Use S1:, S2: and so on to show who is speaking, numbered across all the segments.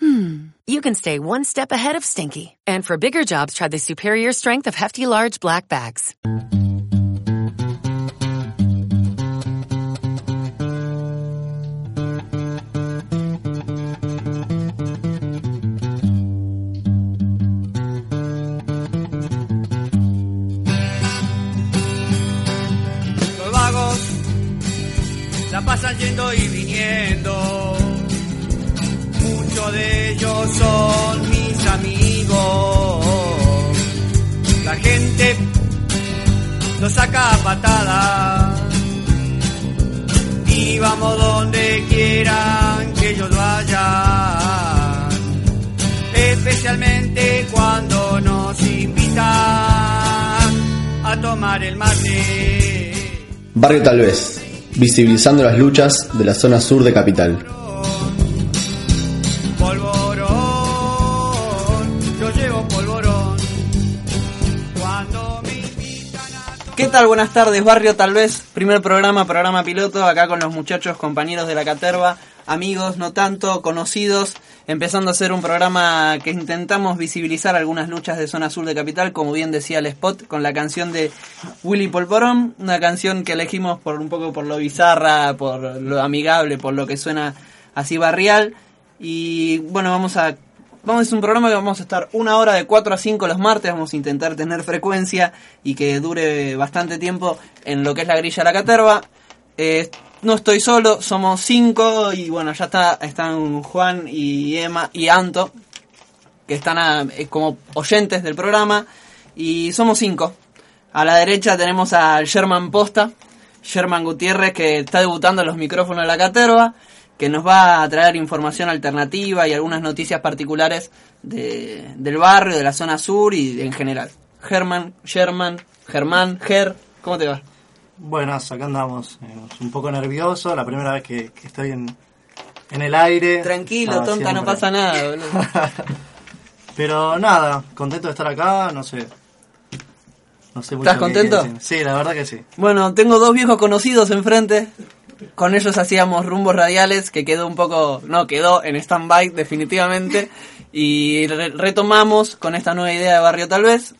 S1: hmm, you can stay one step ahead of stinky. And for bigger jobs, try the superior strength of Hefty Large Black Bags.
S2: Los la pasan yendo y viniendo. De ellos son mis amigos. La gente los saca a patadas. Y vamos donde quieran que ellos vayan. Especialmente cuando nos invitan a tomar el mate.
S3: Barrio Tal vez, visibilizando las luchas de la zona sur de Capital.
S4: ¿Qué tal? Buenas tardes, Barrio Tal vez. Primer programa, programa piloto, acá con los muchachos, compañeros de la Caterva, amigos, no tanto, conocidos, empezando a hacer un programa que intentamos visibilizar algunas luchas de zona sur de Capital, como bien decía el spot, con la canción de Willy Polporón, una canción que elegimos por un poco por lo bizarra, por lo amigable, por lo que suena así barrial. Y bueno, vamos a Vamos, es un programa que vamos a estar una hora de 4 a 5 los martes, vamos a intentar tener frecuencia y que dure bastante tiempo en lo que es la grilla de la caterva. Eh, no estoy solo, somos cinco y bueno, ya está, están Juan y Emma y Anto, que están a- eh, como oyentes del programa y somos cinco. A la derecha tenemos a Sherman Posta, Sherman Gutiérrez que está debutando en los micrófonos de la caterva, que nos va a traer información alternativa y algunas noticias particulares de- del barrio, de la zona sur y en general. German, Sherman, Germán, Ger, ¿cómo te va?
S5: Buenas, acá andamos. eh, un poco nervioso, la primera vez que, que estoy en, en el aire.
S4: Tranquilo,
S5: Ah,
S4: tonta, no pasa nada, boludo.
S5: Pero nada, contento de estar acá, no sé. No sé mucho
S4: ¿Estás contento?
S5: Sí, la verdad que sí.
S4: Bueno, tengo dos viejos conocidos enfrente. Con ellos hacíamos rumbos radiales que quedó un poco, no, quedó en stand-by definitivamente. Y re- retomamos con esta nueva idea de barrio tal vez.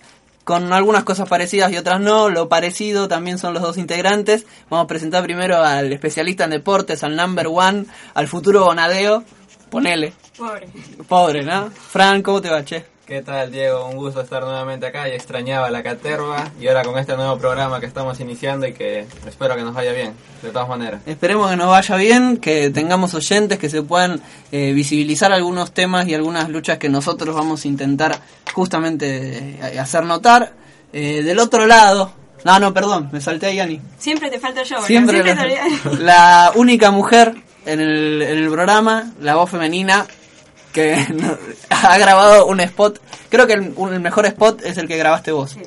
S4: Con algunas cosas parecidas y otras no. Lo parecido también son los dos integrantes. Vamos a presentar primero al especialista en deportes, al number one, al futuro Bonadeo. Ponele.
S6: Pobre.
S4: Pobre, ¿no? Fran, ¿cómo te va, che?
S7: ¿Qué tal, Diego? Un gusto estar nuevamente acá y extrañaba la caterva y ahora con este nuevo programa que estamos iniciando y que espero que nos vaya bien, de todas maneras.
S4: Esperemos que nos vaya bien, que tengamos oyentes, que se puedan eh, visibilizar algunos temas y algunas luchas que nosotros vamos a intentar justamente eh, hacer notar. Eh, del otro lado, no, no, perdón, me salté a Yani.
S6: Siempre te falta yo.
S4: Siempre
S6: te
S4: la,
S6: olvidas.
S4: la única mujer en el, en el programa, la voz femenina, que no- ha grabado un spot. Creo que el, un- el mejor spot es el que grabaste vos.
S6: Sí.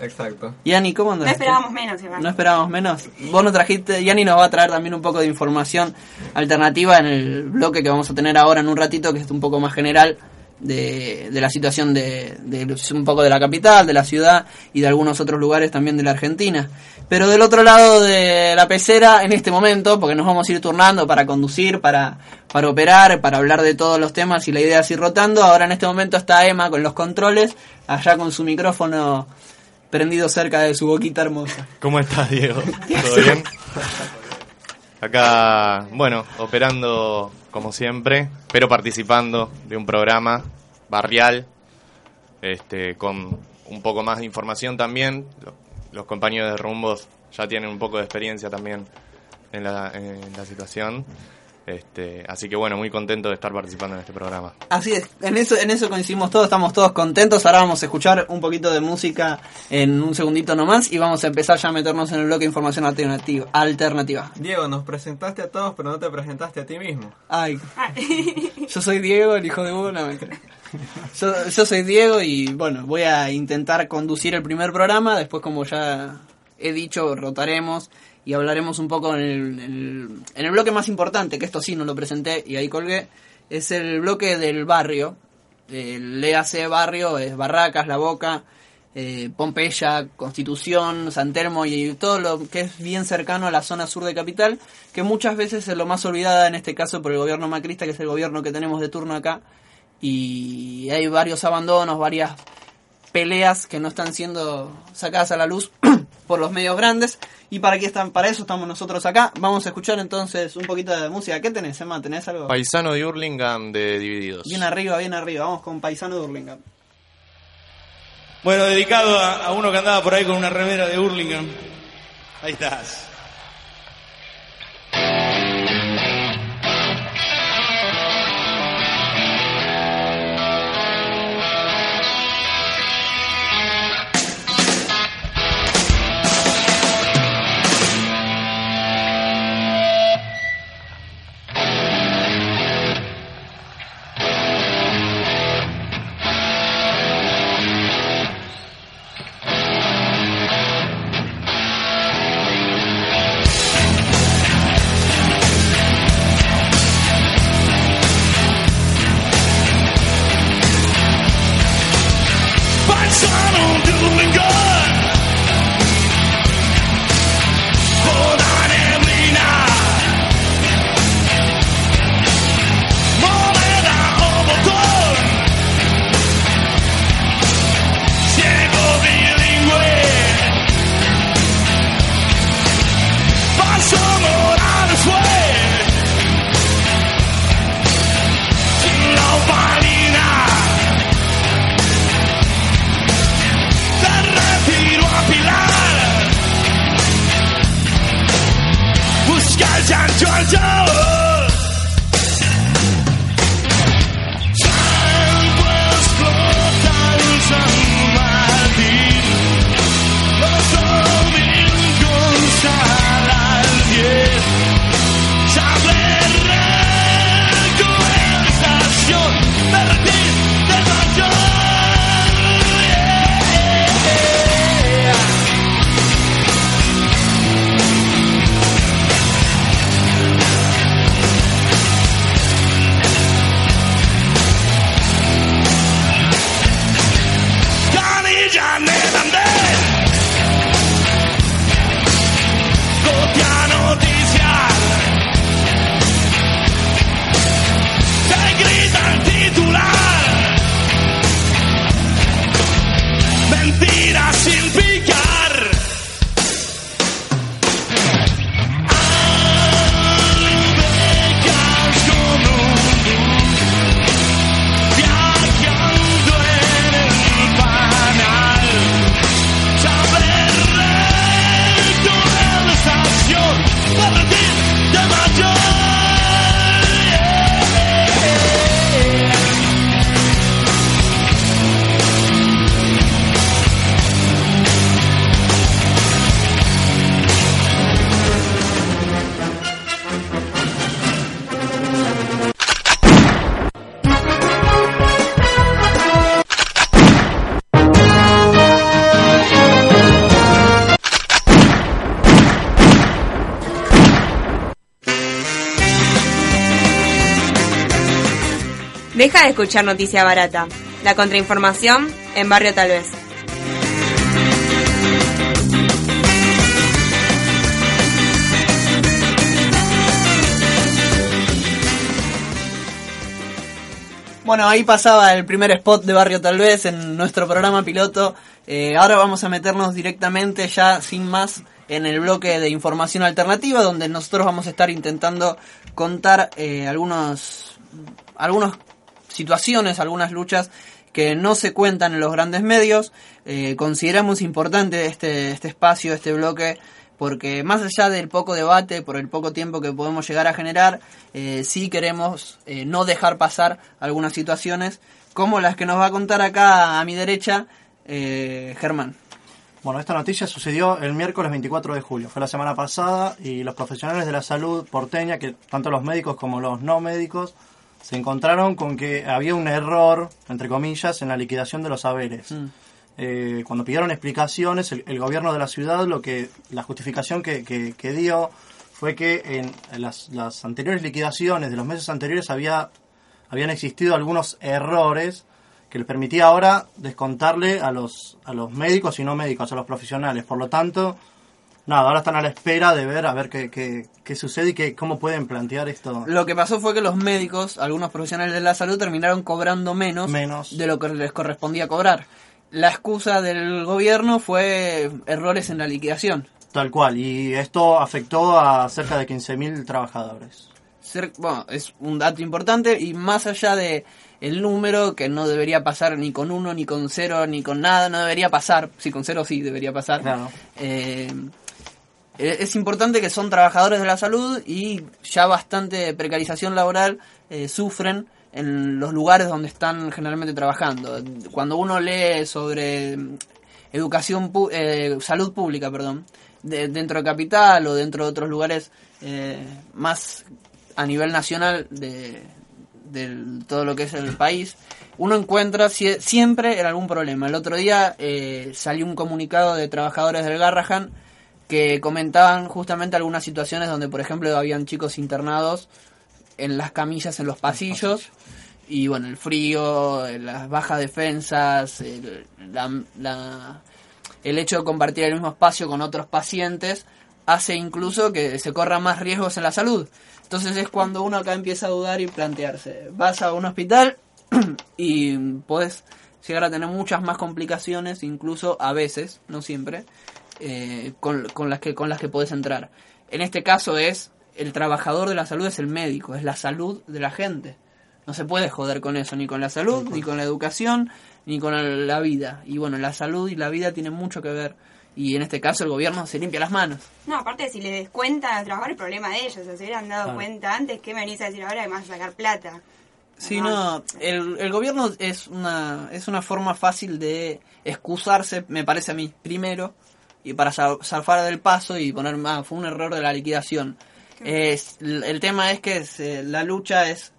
S7: Exacto.
S4: Yani, ¿cómo andas?
S6: No esperábamos menos, igual.
S4: No esperábamos menos. Vos nos trajiste, Yani nos va a traer también un poco de información alternativa en el bloque que vamos a tener ahora en un ratito, que es un poco más general de, de la situación de, de un poco de la capital, de la ciudad y de algunos otros lugares también de la Argentina. Pero del otro lado de la pecera, en este momento, porque nos vamos a ir turnando para conducir, para, para operar, para hablar de todos los temas y la idea es ir rotando, ahora en este momento está Emma con los controles, allá con su micrófono prendido cerca de su boquita hermosa.
S8: ¿Cómo estás, Diego? ¿Todo bien? Acá, bueno, operando como siempre, pero participando de un programa barrial, este, con un poco más de información también. Lo- Los compañeros de Rumbos ya tienen un poco de experiencia también en la, en la situación. Este, así que bueno, muy contento de estar participando en este programa.
S4: Así es, en eso, en eso coincidimos todos, estamos todos contentos. Ahora vamos a escuchar un poquito de música en un segundito nomás y vamos a empezar ya a meternos en el bloque de información alternativa. alternativa.
S7: Diego, nos presentaste a todos, pero no te presentaste a ti mismo.
S4: Ay, yo soy Diego, el hijo de uno. Yo, yo soy Diego y bueno, voy a intentar conducir el primer programa. Después, como ya he dicho, rotaremos y hablaremos un poco en el, en el, bloque más importante, que esto sí no lo presenté y ahí colgué. Es el bloque del barrio. El EAC barrio es Barracas, La Boca, eh, Pompeya, Constitución, San Telmo y todo lo que es bien cercano a la zona sur de Capital, que muchas veces es lo más olvidada en este caso por el gobierno macrista, que es el gobierno que tenemos de turno acá, y hay varios abandonos, varias peleas que no están siendo sacadas a la luz por los medios grandes y para aquí están para eso estamos nosotros acá vamos a escuchar entonces un poquito de música ¿qué tenés Emma? ¿tenés algo?
S8: Paisano de Hurlingham de Divididos.
S4: bien arriba bien arriba vamos con Paisano de Hurlingham
S2: Bueno, dedicado a, a uno que andaba por ahí con una remera de Hurlingham. Ahí estás.
S9: Johnny, I'm there. De
S10: escuchar noticia barata. La contrainformación en Barrio Tal vez.
S4: Bueno, ahí pasaba el primer spot de Barrio Tal vez en nuestro programa piloto. Eh, ahora vamos a meternos directamente ya sin más en el bloque de información alternativa donde nosotros vamos a estar intentando contar eh, algunos algunas situaciones, algunas luchas que no se cuentan en los grandes medios. Eh, consideramos importante este, este espacio, este bloque, porque más allá del poco debate, por el poco tiempo que podemos llegar a generar, eh, sí queremos eh, no dejar pasar algunas situaciones, como las que nos va a contar acá a mi derecha eh, Germán.
S5: Bueno, esta noticia sucedió el miércoles 24 de julio, fue la semana pasada, y los profesionales de la salud porteña, que tanto los médicos como los no médicos, se encontraron con que había un error, entre comillas, en la liquidación de los saberes.
S4: Mm.
S5: Eh, cuando pidieron explicaciones, el, el gobierno de la ciudad, lo que la justificación que, que- que dio fue que en las, las anteriores liquidaciones de los meses anteriores había habían existido algunos errores que les permitía ahora descontarle a los a los médicos y no médicos, a los profesionales. Por lo tanto, nada, ahora están a la espera de ver a ver qué, qué, qué sucede y qué, cómo pueden plantear esto.
S4: Lo que pasó fue que los médicos, algunos profesionales de la salud, terminaron cobrando menos,
S5: Menos.
S4: de lo que les correspondía cobrar. La excusa del gobierno fue errores en la liquidación.
S5: Tal cual, y esto afectó a cerca de 15.000 trabajadores.
S4: Bueno, es un dato importante y más allá de el número que no debería pasar ni con uno, ni con cero, ni con nada, no debería pasar. Sí, con cero sí debería pasar.
S5: Claro.
S4: Eh, es importante que son trabajadores de la salud y ya bastante precarización laboral eh, sufren en los lugares donde están generalmente trabajando. Cuando uno lee sobre mm, educación, eh, salud pública, perdón, de- dentro de Capital o dentro de otros lugares eh, más a nivel nacional de, de todo lo que es el país, uno encuentra sie- siempre en algún problema. El otro día eh, salió un comunicado de trabajadores del Garrahan que comentaban justamente algunas situaciones donde, por ejemplo, habían chicos internados en las camillas en los pasillos y bueno, el frío, eh, las bajas defensas, el, la- el hecho de compartir el mismo espacio con otros pacientes hace incluso que se corran más riesgos en la salud. Entonces es cuando uno acá empieza a dudar y plantearse, vas a un hospital y puedes llegar a tener muchas más complicaciones, incluso a veces, no siempre, eh, con, con las que con las que puedes entrar. En este caso es el trabajador de la salud es el médico, es la salud de la gente. No se puede joder con eso, ni con la salud, ni con la educación, ni con la vida. Y bueno, la salud y la vida tienen mucho que ver. Y en este caso el gobierno se limpia las manos.
S6: No, aparte, si les descuentan a trabajar, el problema de ellos. O se hubieran dado
S4: Claro.
S6: cuenta antes, ¿qué me venís a decir ahora? Además, sacar plata.
S4: Sí, no, el, el gobierno es una, es una forma fácil de excusarse, me parece a mí, primero, y para za- zafar del paso y poner más, fue un error de la liquidación. Es, el tema es que se- la lucha es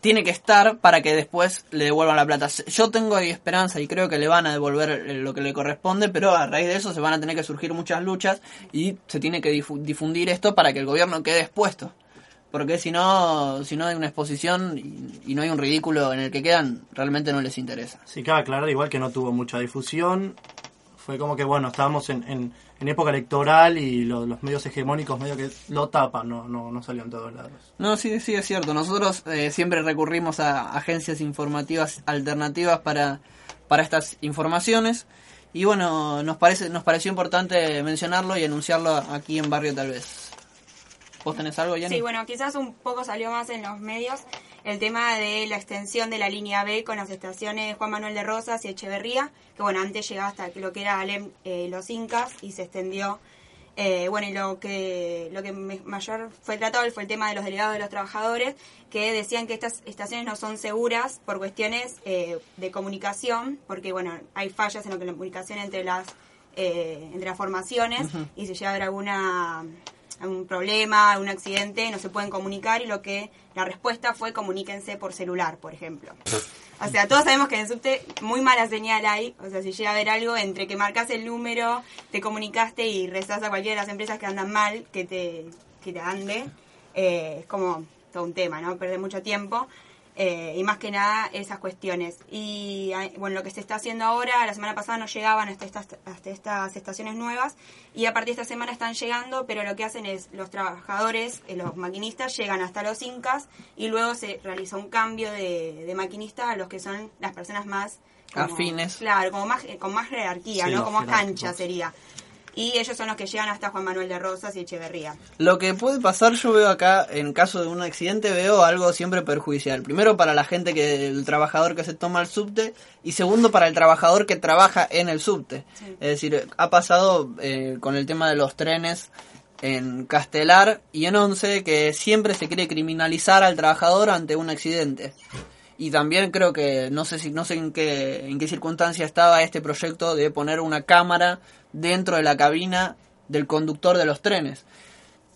S4: tiene que estar para que después le devuelvan la plata. Yo tengo ahí esperanza y creo que le van a devolver eh, lo que le corresponde, pero a raíz de eso se van a tener que surgir muchas luchas y se tiene que difu- difundir esto para que el gobierno quede expuesto. Porque si no, si no hay una exposición y, y no hay un ridículo en el que quedan, realmente no les interesa.
S5: Sí, cabe aclarar igual que no tuvo mucha difusión. Fue como que, bueno, estábamos en, en, en época electoral y lo- los medios hegemónicos medio que lo tapan, no, no, no salió en todos lados.
S4: No, sí, sí, es cierto. Nosotros eh, siempre recurrimos a agencias informativas alternativas para, para estas informaciones. Y bueno, nos parece nos pareció importante mencionarlo y anunciarlo aquí en Barrio tal vez. ¿Vos tenés algo, Jenny?
S6: Sí, bueno, quizás un poco salió más en los medios el tema de la extensión de la línea B con las estaciones Juan Manuel de Rosas y Echeverría, que bueno, antes llegaba hasta lo que era Alem, eh, Los Incas y se extendió. Eh, bueno, y lo que, lo que mayor fue tratado fue el tema de los delegados de los trabajadores, que decían que estas estaciones no son seguras por cuestiones eh, de comunicación, porque bueno, hay fallas en lo que la comunicación entre las, eh, entre las formaciones y si llega a haber alguna algún problema, algún accidente, no se pueden comunicar y lo que la respuesta fue comuníquense por celular, por ejemplo. O sea, todos sabemos que en el subte muy mala señal hay, o sea, si llega a haber algo entre que marcas el número, te comunicaste y rezás a cualquiera de las empresas que andan mal, que te, que te ande, eh, es como todo un tema, ¿no? Perder mucho tiempo. Eh, y más que nada esas cuestiones. Y bueno, lo que se está haciendo ahora, la semana pasada no llegaban hasta estas, hasta estas estaciones nuevas y a partir de esta semana están llegando, pero lo que hacen es los trabajadores, eh, los maquinistas llegan hasta los incas y luego se realiza un cambio de, de maquinista a los que son las personas más como-
S4: Afines.
S6: Claro, como más, eh, con más jerarquía,
S4: Sí,
S6: ¿no? Como más cancha sería. Y ellos son los que llegan hasta Juan Manuel de Rosas y Echeverría.
S4: Lo que puede pasar, yo veo acá, en caso de un accidente, veo algo siempre perjudicial. Primero para la gente que, el trabajador que se toma el subte, y segundo para el trabajador que trabaja en el subte. Es decir, ha pasado eh, con el tema de los trenes en Castelar y en Once, que siempre se quiere criminalizar al trabajador ante un accidente. Y también creo que, no sé si, no sé en qué, en qué circunstancia estaba este proyecto de poner una cámara dentro de la cabina del conductor de los trenes.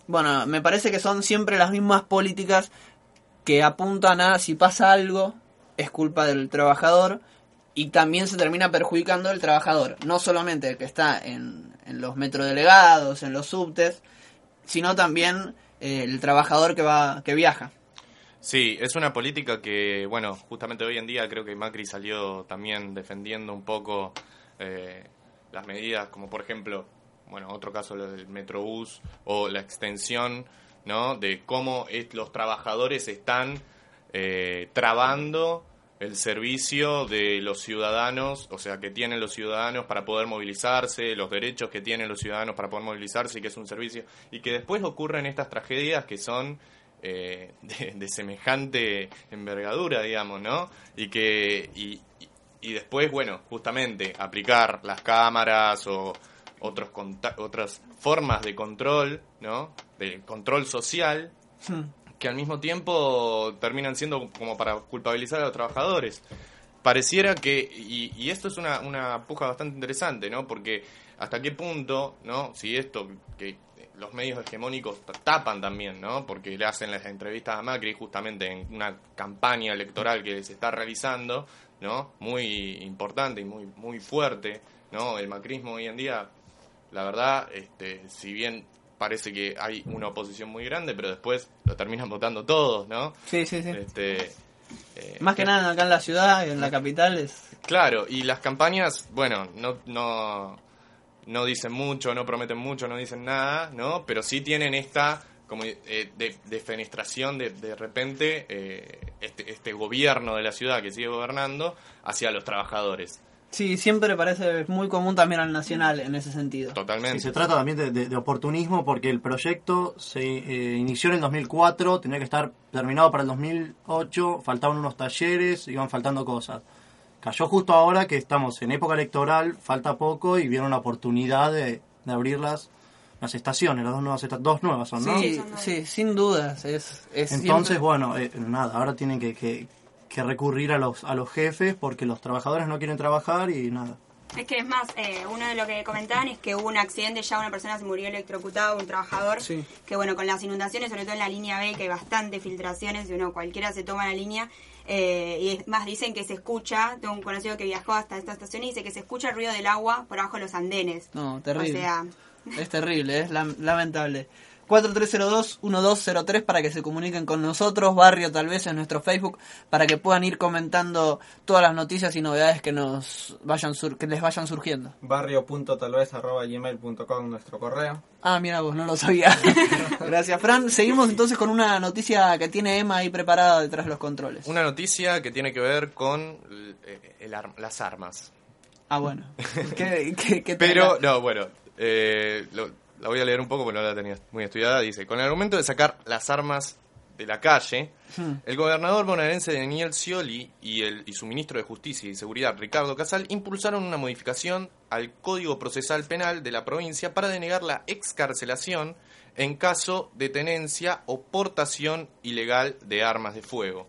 S4: Bueno, me parece que son siempre las mismas políticas que apuntan a si pasa algo es culpa del trabajador y también se termina perjudicando el trabajador, no solamente el que está en, en los metrodelegados, en los subtes, sino también eh, el trabajador que va que viaja.
S8: Sí, es una política que, bueno, justamente hoy en día creo que Macri salió también defendiendo un poco eh, las medidas, como por ejemplo, bueno, otro caso lo del Metrobús o la extensión, ¿no? De cómo es- los trabajadores están eh, trabando el servicio de los ciudadanos, o sea, que tienen los ciudadanos para poder movilizarse, los derechos que tienen los ciudadanos para poder movilizarse y que es un servicio, y que después ocurren estas tragedias que son eh, de, de semejante envergadura, digamos, ¿no? Y que y, después, bueno, justamente aplicar las cámaras o otros otras formas de control, ¿no? De control social que al mismo tiempo terminan siendo como para culpabilizar a los trabajadores. Pareciera que, y, y esto es una, una puja bastante interesante, ¿no? Porque hasta qué punto, ¿no? Si esto, que los medios hegemónicos tapan también, ¿no? Porque le hacen las entrevistas a Macri justamente en una campaña electoral que se está realizando, ¿no? Muy importante y muy, muy fuerte, ¿no? El macrismo hoy en día la verdad, este, si bien parece que hay una oposición muy grande, pero después lo terminan votando todos, ¿no?
S4: Sí, sí, sí.
S8: Este, eh,
S4: Más que nada acá en la ciudad, en la capital, es...
S8: Claro, y las campañas, bueno, no, no, no dicen mucho, no prometen mucho, no dicen nada, ¿no? Pero sí tienen esta como eh, de, defenestración de, de repente eh, este, este gobierno de la ciudad que sigue gobernando hacia los trabajadores.
S4: Sí, siempre parece muy común también al nacional en ese sentido.
S8: Totalmente.
S5: Sí, se trata también de, de- de oportunismo porque el proyecto se eh, inició en el 2004, tenía que estar terminado para el 2008, faltaban unos talleres, iban faltando cosas. Cayó justo ahora que estamos en época electoral, falta poco y vieron la oportunidad de, de abrir las, las estaciones, las dos nuevas, dos nuevas son, ¿no?
S4: Sí, sí, sin dudas. Es, es
S5: Entonces,
S4: siempre-
S5: bueno, eh, nada, ahora tienen que, que- que recurrir a los, a los jefes porque los trabajadores no quieren trabajar y nada.
S6: Es que es más, eh, uno de lo que comentaban es que hubo un accidente, ya una persona se murió electrocutada, un trabajador,
S4: Sí.
S6: que bueno, con las inundaciones, sobre todo en la línea B, que hay bastante filtraciones, y uno cualquiera se toma la línea, eh, y es más, dicen que se escucha, tengo un conocido que viajó hasta esta estación y dice que se escucha el ruido del agua por abajo de los andenes.
S4: No, terrible.
S6: O sea,
S4: Es terrible, es lam- lamentable. 4302-1203 para que se comuniquen con nosotros, Barrio tal vez en nuestro Facebook, para que puedan ir comentando todas las noticias y novedades que nos vayan sur- que les vayan surgiendo.
S7: Barrio.talvez.gmail.com nuestro correo.
S4: Ah, mira vos, no lo sabía. Gracias, Fran. Seguimos entonces con una noticia que tiene Emma ahí preparada detrás de los controles.
S8: Una noticia que tiene que ver con eh, el ar- las armas.
S4: Ah, bueno. ¿Qué, qué-?
S8: Pero, no, bueno, eh, lo- la voy a leer un poco porque no la tenía muy estudiada. Dice, con el argumento de sacar las armas de la calle,
S4: Hmm.
S8: el gobernador bonaerense Daniel Scioli y, el, y su ministro de Justicia y Seguridad, Ricardo Casal, impulsaron una modificación al Código Procesal Penal de la provincia para denegar la excarcelación en caso de tenencia o portación ilegal de armas de fuego.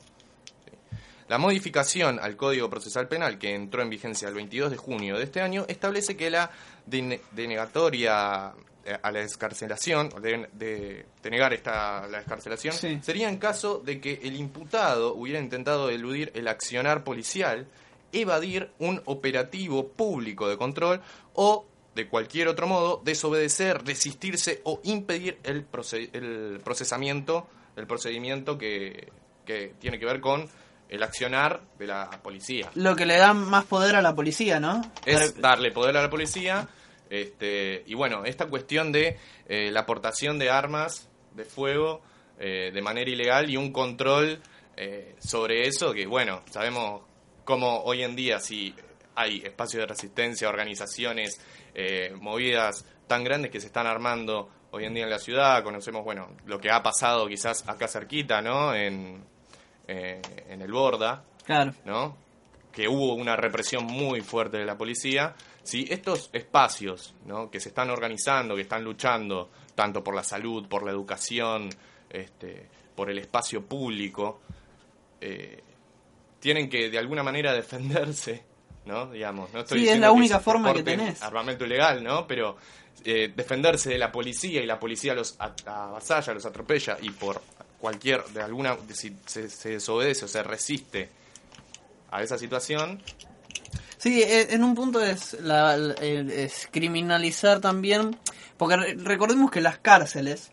S8: La modificación al Código Procesal Penal, que entró en vigencia el 22 de junio de este año, establece que la dene- denegatoria a la escarcelación, de, de- denegar esta, la escarcelación,
S4: Sí.
S8: sería en caso de que el imputado hubiera intentado eludir el accionar policial, evadir un operativo público de control o, de cualquier otro modo, desobedecer, resistirse o impedir el, el procesamiento, el procedimiento que, que tiene que ver con el accionar de la policía.
S4: Lo que le da más poder a la policía, ¿no?
S8: Es darle poder a la policía. Este, y bueno, esta cuestión de eh, la aportación de armas de fuego eh, de manera ilegal y un control eh, sobre eso, que bueno, sabemos cómo hoy en día si hay espacios de resistencia, organizaciones, eh, movidas tan grandes que se están armando hoy en día en la ciudad, conocemos, bueno, lo que ha pasado quizás acá cerquita, ¿no? En, en el Borda,
S4: Claro.
S8: ¿no? Que hubo una represión muy fuerte de la policía. Si estos espacios, ¿no? Que se están organizando, que están luchando tanto por la salud, por la educación, este, por el espacio público, eh, tienen que de alguna manera defenderse, ¿no? Digamos, no estoy
S4: Sí, es
S8: diciendo
S4: la
S8: que
S4: única forma que tenés.
S8: Armamento ilegal, ¿no? Pero eh, defenderse de la policía y la policía los avasalla, los atropella y por cualquier, de alguna, si se, se desobedece o se resiste a esa situación,
S4: Sí, e- en un punto es, la- es criminalizar también, porque re- recordemos que las cárceles,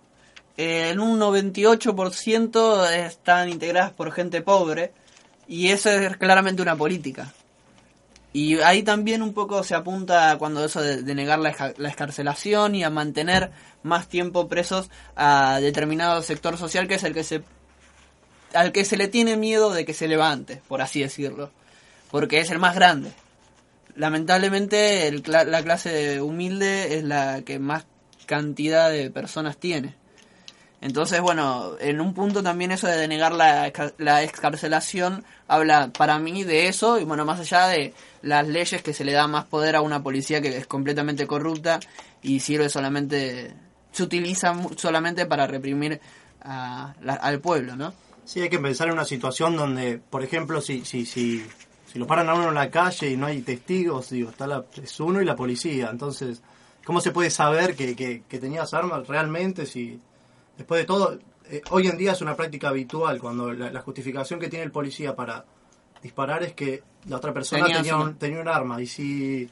S4: eh, en un 98% están integradas por gente pobre, y eso es claramente una política. Y ahí también un poco se apunta cuando eso de, negar la, la escarcelación y a mantener más tiempo presos a determinado sector social que es el que se al que se le tiene miedo de que se levante, por así decirlo, porque es el más grande. Lamentablemente el la clase humilde es la que más cantidad de personas tiene. Entonces, bueno, en un punto también eso de denegar la, la excarcelación habla para mí de eso y bueno, más allá de las leyes que se le da más poder a una policía que es completamente corrupta y sirve solamente, se utiliza solamente para reprimir a la- al pueblo, ¿no?
S5: Sí, hay que pensar en una situación donde, por ejemplo, si, si, si, si lo paran a uno en la calle y no hay testigos, digo, está la, es uno y la policía. Entonces, ¿cómo se puede saber que, que, que tenías armas realmente si después de todo, eh, hoy en día es una práctica habitual cuando la, la justificación que tiene el policía para disparar es que la otra persona tenía
S4: una-
S5: un, tenía un arma y si...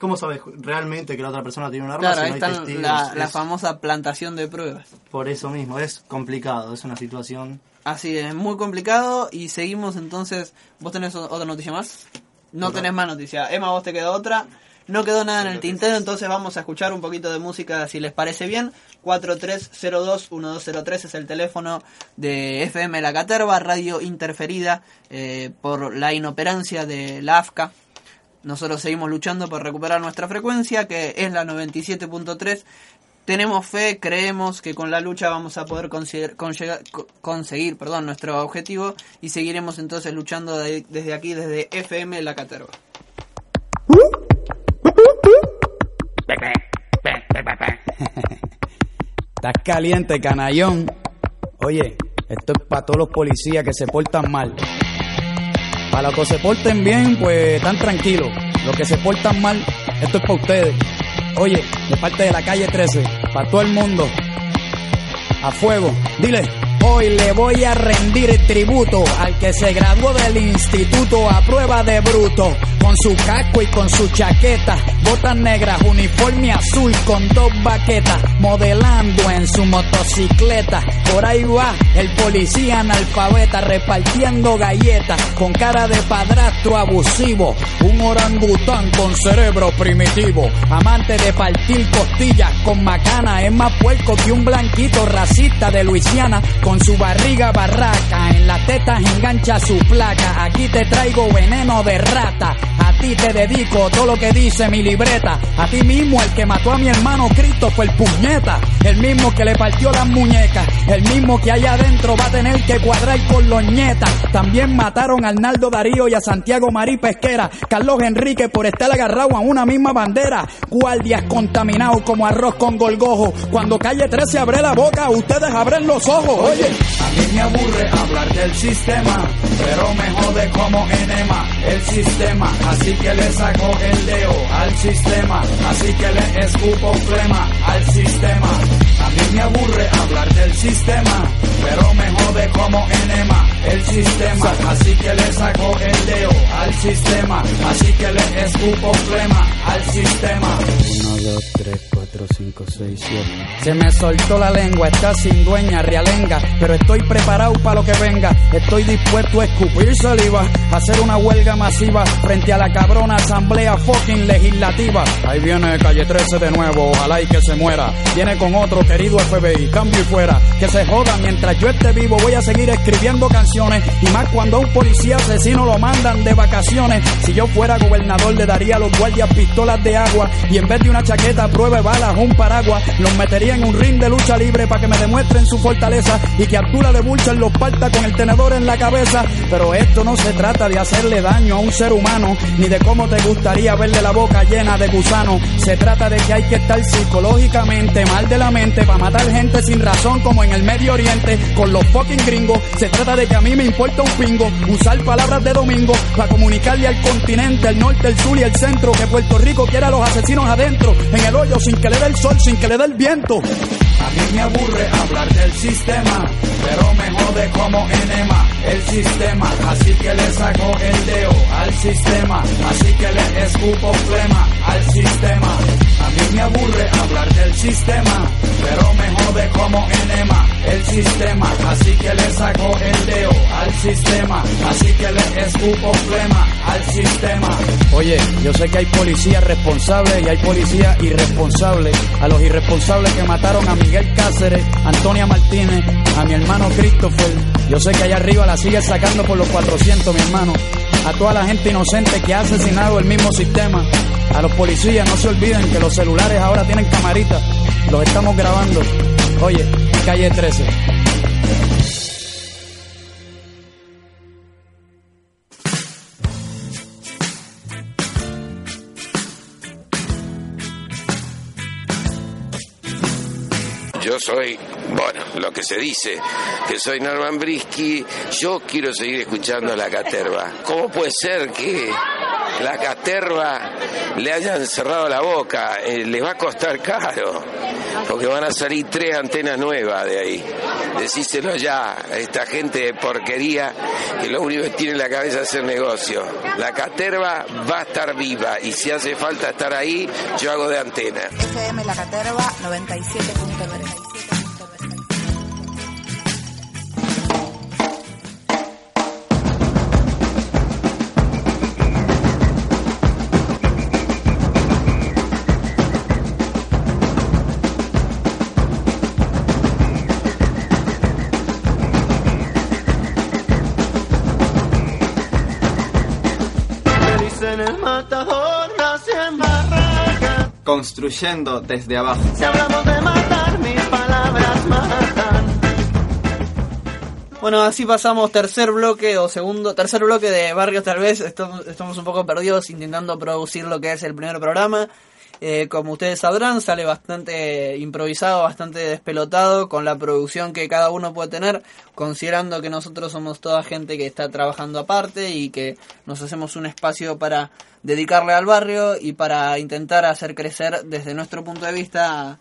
S5: ¿Cómo sabes realmente que la otra persona tiene un arma
S4: Claro,
S5: si no hay testigos?
S4: la, la famosa plantación de pruebas.
S5: por eso mismo, es complicado, es una situación...
S4: Así es, muy complicado y seguimos entonces. ¿Vos tenés otra noticia más? No tenés más noticia. Emma, vos te quedó otra. No quedó nada en el tintero, entonces vamos a escuchar un poquito de música si les parece bien. 4302-1203 es el teléfono de FM La Caterva, radio interferida eh, por la inoperancia de la AFCA. Nosotros seguimos luchando por recuperar nuestra frecuencia, que es la 97.3. Tenemos fe, creemos que con la lucha vamos a poder conseguir perdón, nuestro objetivo y seguiremos entonces luchando de- desde aquí, desde FM La Caterva.
S11: Estás caliente, canallón. Oye, esto es para todos los policías que se portan mal. Para los que se porten bien, pues están tranquilos. Los que se portan mal, esto es para ustedes. Oye, de parte de la calle 13, para todo el mundo. A fuego, dile. Hoy le voy a rendir tributo al que se graduó del instituto a prueba de bruto. Con su casco y con su chaqueta, botas negras, uniforme azul con dos baquetas, modelando en su motocicleta. Por ahí va el policía analfabeta repartiendo galletas con cara de padrastro abusivo. Un orangután con cerebro primitivo, amante de partir costillas con macana, es más puerco que un blanquito racista de Luisiana su barriga barraca. En las tetas engancha su placa. Aquí te traigo veneno de rata. A ti te dedico todo lo que dice mi libreta. A ti mismo, el que mató a mi hermano Cristo fue el puñeta. El mismo que le partió las muñecas. El mismo que allá adentro va a tener que cuadrar con los. También mataron a Arnaldo Darío y a Santiago Marí Pesquera. Carlos Enrique por estar agarrado a una misma bandera. Guardias contaminados como arroz con golgojo. Cuando calle 13 abre la boca, ustedes abren los ojos. A mí me aburre hablar del sistema, pero me jode como enema el sistema. Así que le saco el dedo al sistema, así que le escupo flema al sistema. A mí me aburre hablar del sistema, pero me jode como enema el sistema. Así que le saco el dedo al sistema, así que le escupo flema al sistema. 1, 2, 3, 4, 5, 6, 7. Se me soltó la lengua, está sin dueña, realenga. Pero estoy preparado para lo que venga. Estoy dispuesto a escupir saliva, a hacer una huelga masiva frente a la cabrona asamblea fucking legislativa. Ahí viene calle 13 de nuevo, ojalá y que se muera. Viene con otro querido FBI, cambio y fuera. Que se joda mientras yo esté vivo, voy a seguir escribiendo canciones. Y más cuando a un policía asesino lo mandan de vacaciones. Si yo fuera gobernador, le daría a los guardias pistolas de agua. Y en vez de una chaqueta, prueba de balas, un paraguas. Los metería en un ring de lucha libre para que me demuestren su fortaleza. Y que Abdullah de Burcher los parta con el tenedor en la cabeza. Pero esto no se trata de hacerle daño a un ser humano, ni de cómo te gustaría verle la boca llena de gusano. Se trata de que hay que estar psicológicamente mal de la mente para matar gente sin razón como en el Medio Oriente con los fucking gringos. Se trata de que a mí me importa un pingo usar palabras de domingo para comunicarle al continente, el norte, el sur y el centro que Puerto Rico quiera a los asesinos adentro en el hoyo sin que le le dé el sol sin que le dé el viento. A mí me aburre hablar del sistema, pero me jode como enema el sistema. Así que le saco el dedo al sistema, así que le escupo flema al sistema. A mí me aburre hablar del sistema, pero me jode como enema sistema. Así que le saco el dedo al sistema, así que le escupo flema al sistema. Oye, yo sé que hay policías responsables y hay policías irresponsables. A los irresponsables que mataron a Miguel Cáceres, Antonia Martínez, a mi hermano Christopher. Yo sé que allá arriba la sigue sacando por los 400, mi hermano. A toda la gente inocente que ha asesinado el mismo sistema. A los policías no se olviden que los celulares ahora tienen camaritas. Los estamos grabando. Oye, calle 13.
S12: Yo soy, bueno, lo que se dice, que soy Norman Brisky, yo quiero seguir escuchando a la caterva. ¿Cómo puede ser que la caterva le hayan cerrado la boca? Eh, les va a costar caro, porque van a salir tres antenas nuevas de ahí. Decíselo ya a esta gente de porquería que lo único que tiene en la cabeza es hacer negocio. La caterva va a estar viva y si hace falta estar ahí, yo hago de antena.
S13: FM La Caterva 97.9.
S7: Construyendo desde abajo.
S14: Si hablamos de matar, mis palabras matan.
S4: Bueno, así pasamos tercer bloque o segundo, tercer bloque de Barrios tal vez. Estamos, estamos un poco perdidos intentando producir lo que es el primer programa. Eh, como ustedes sabrán, sale bastante improvisado, bastante despelotado con la producción que cada uno puede tener, considerando que nosotros somos toda gente que está trabajando aparte y que nos hacemos un espacio para dedicarle al barrio y para intentar hacer crecer desde nuestro punto de vista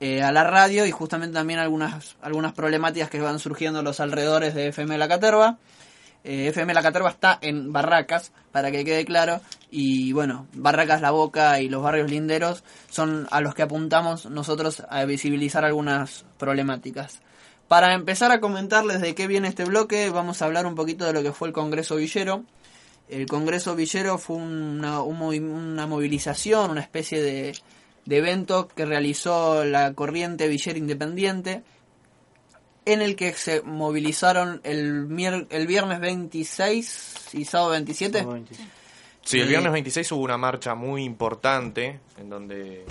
S4: eh, a la radio y justamente también algunas, algunas problemáticas que van surgiendo en los alrededores de FM La Caterva. Eh, FM La Caterva está en Barracas, para que quede claro, y bueno, Barracas La Boca y los barrios linderos son a los que apuntamos nosotros a visibilizar algunas problemáticas. Para empezar a comentarles de qué viene este bloque, vamos a hablar un poquito de lo que fue el Congreso Villero. El Congreso Villero fue una, una movilización, una especie de, de evento que realizó la corriente Villera Independiente, en el que se movilizaron el, mier- el viernes 26 y sábado 27.
S8: Sí, el viernes 26 hubo una marcha muy importante en donde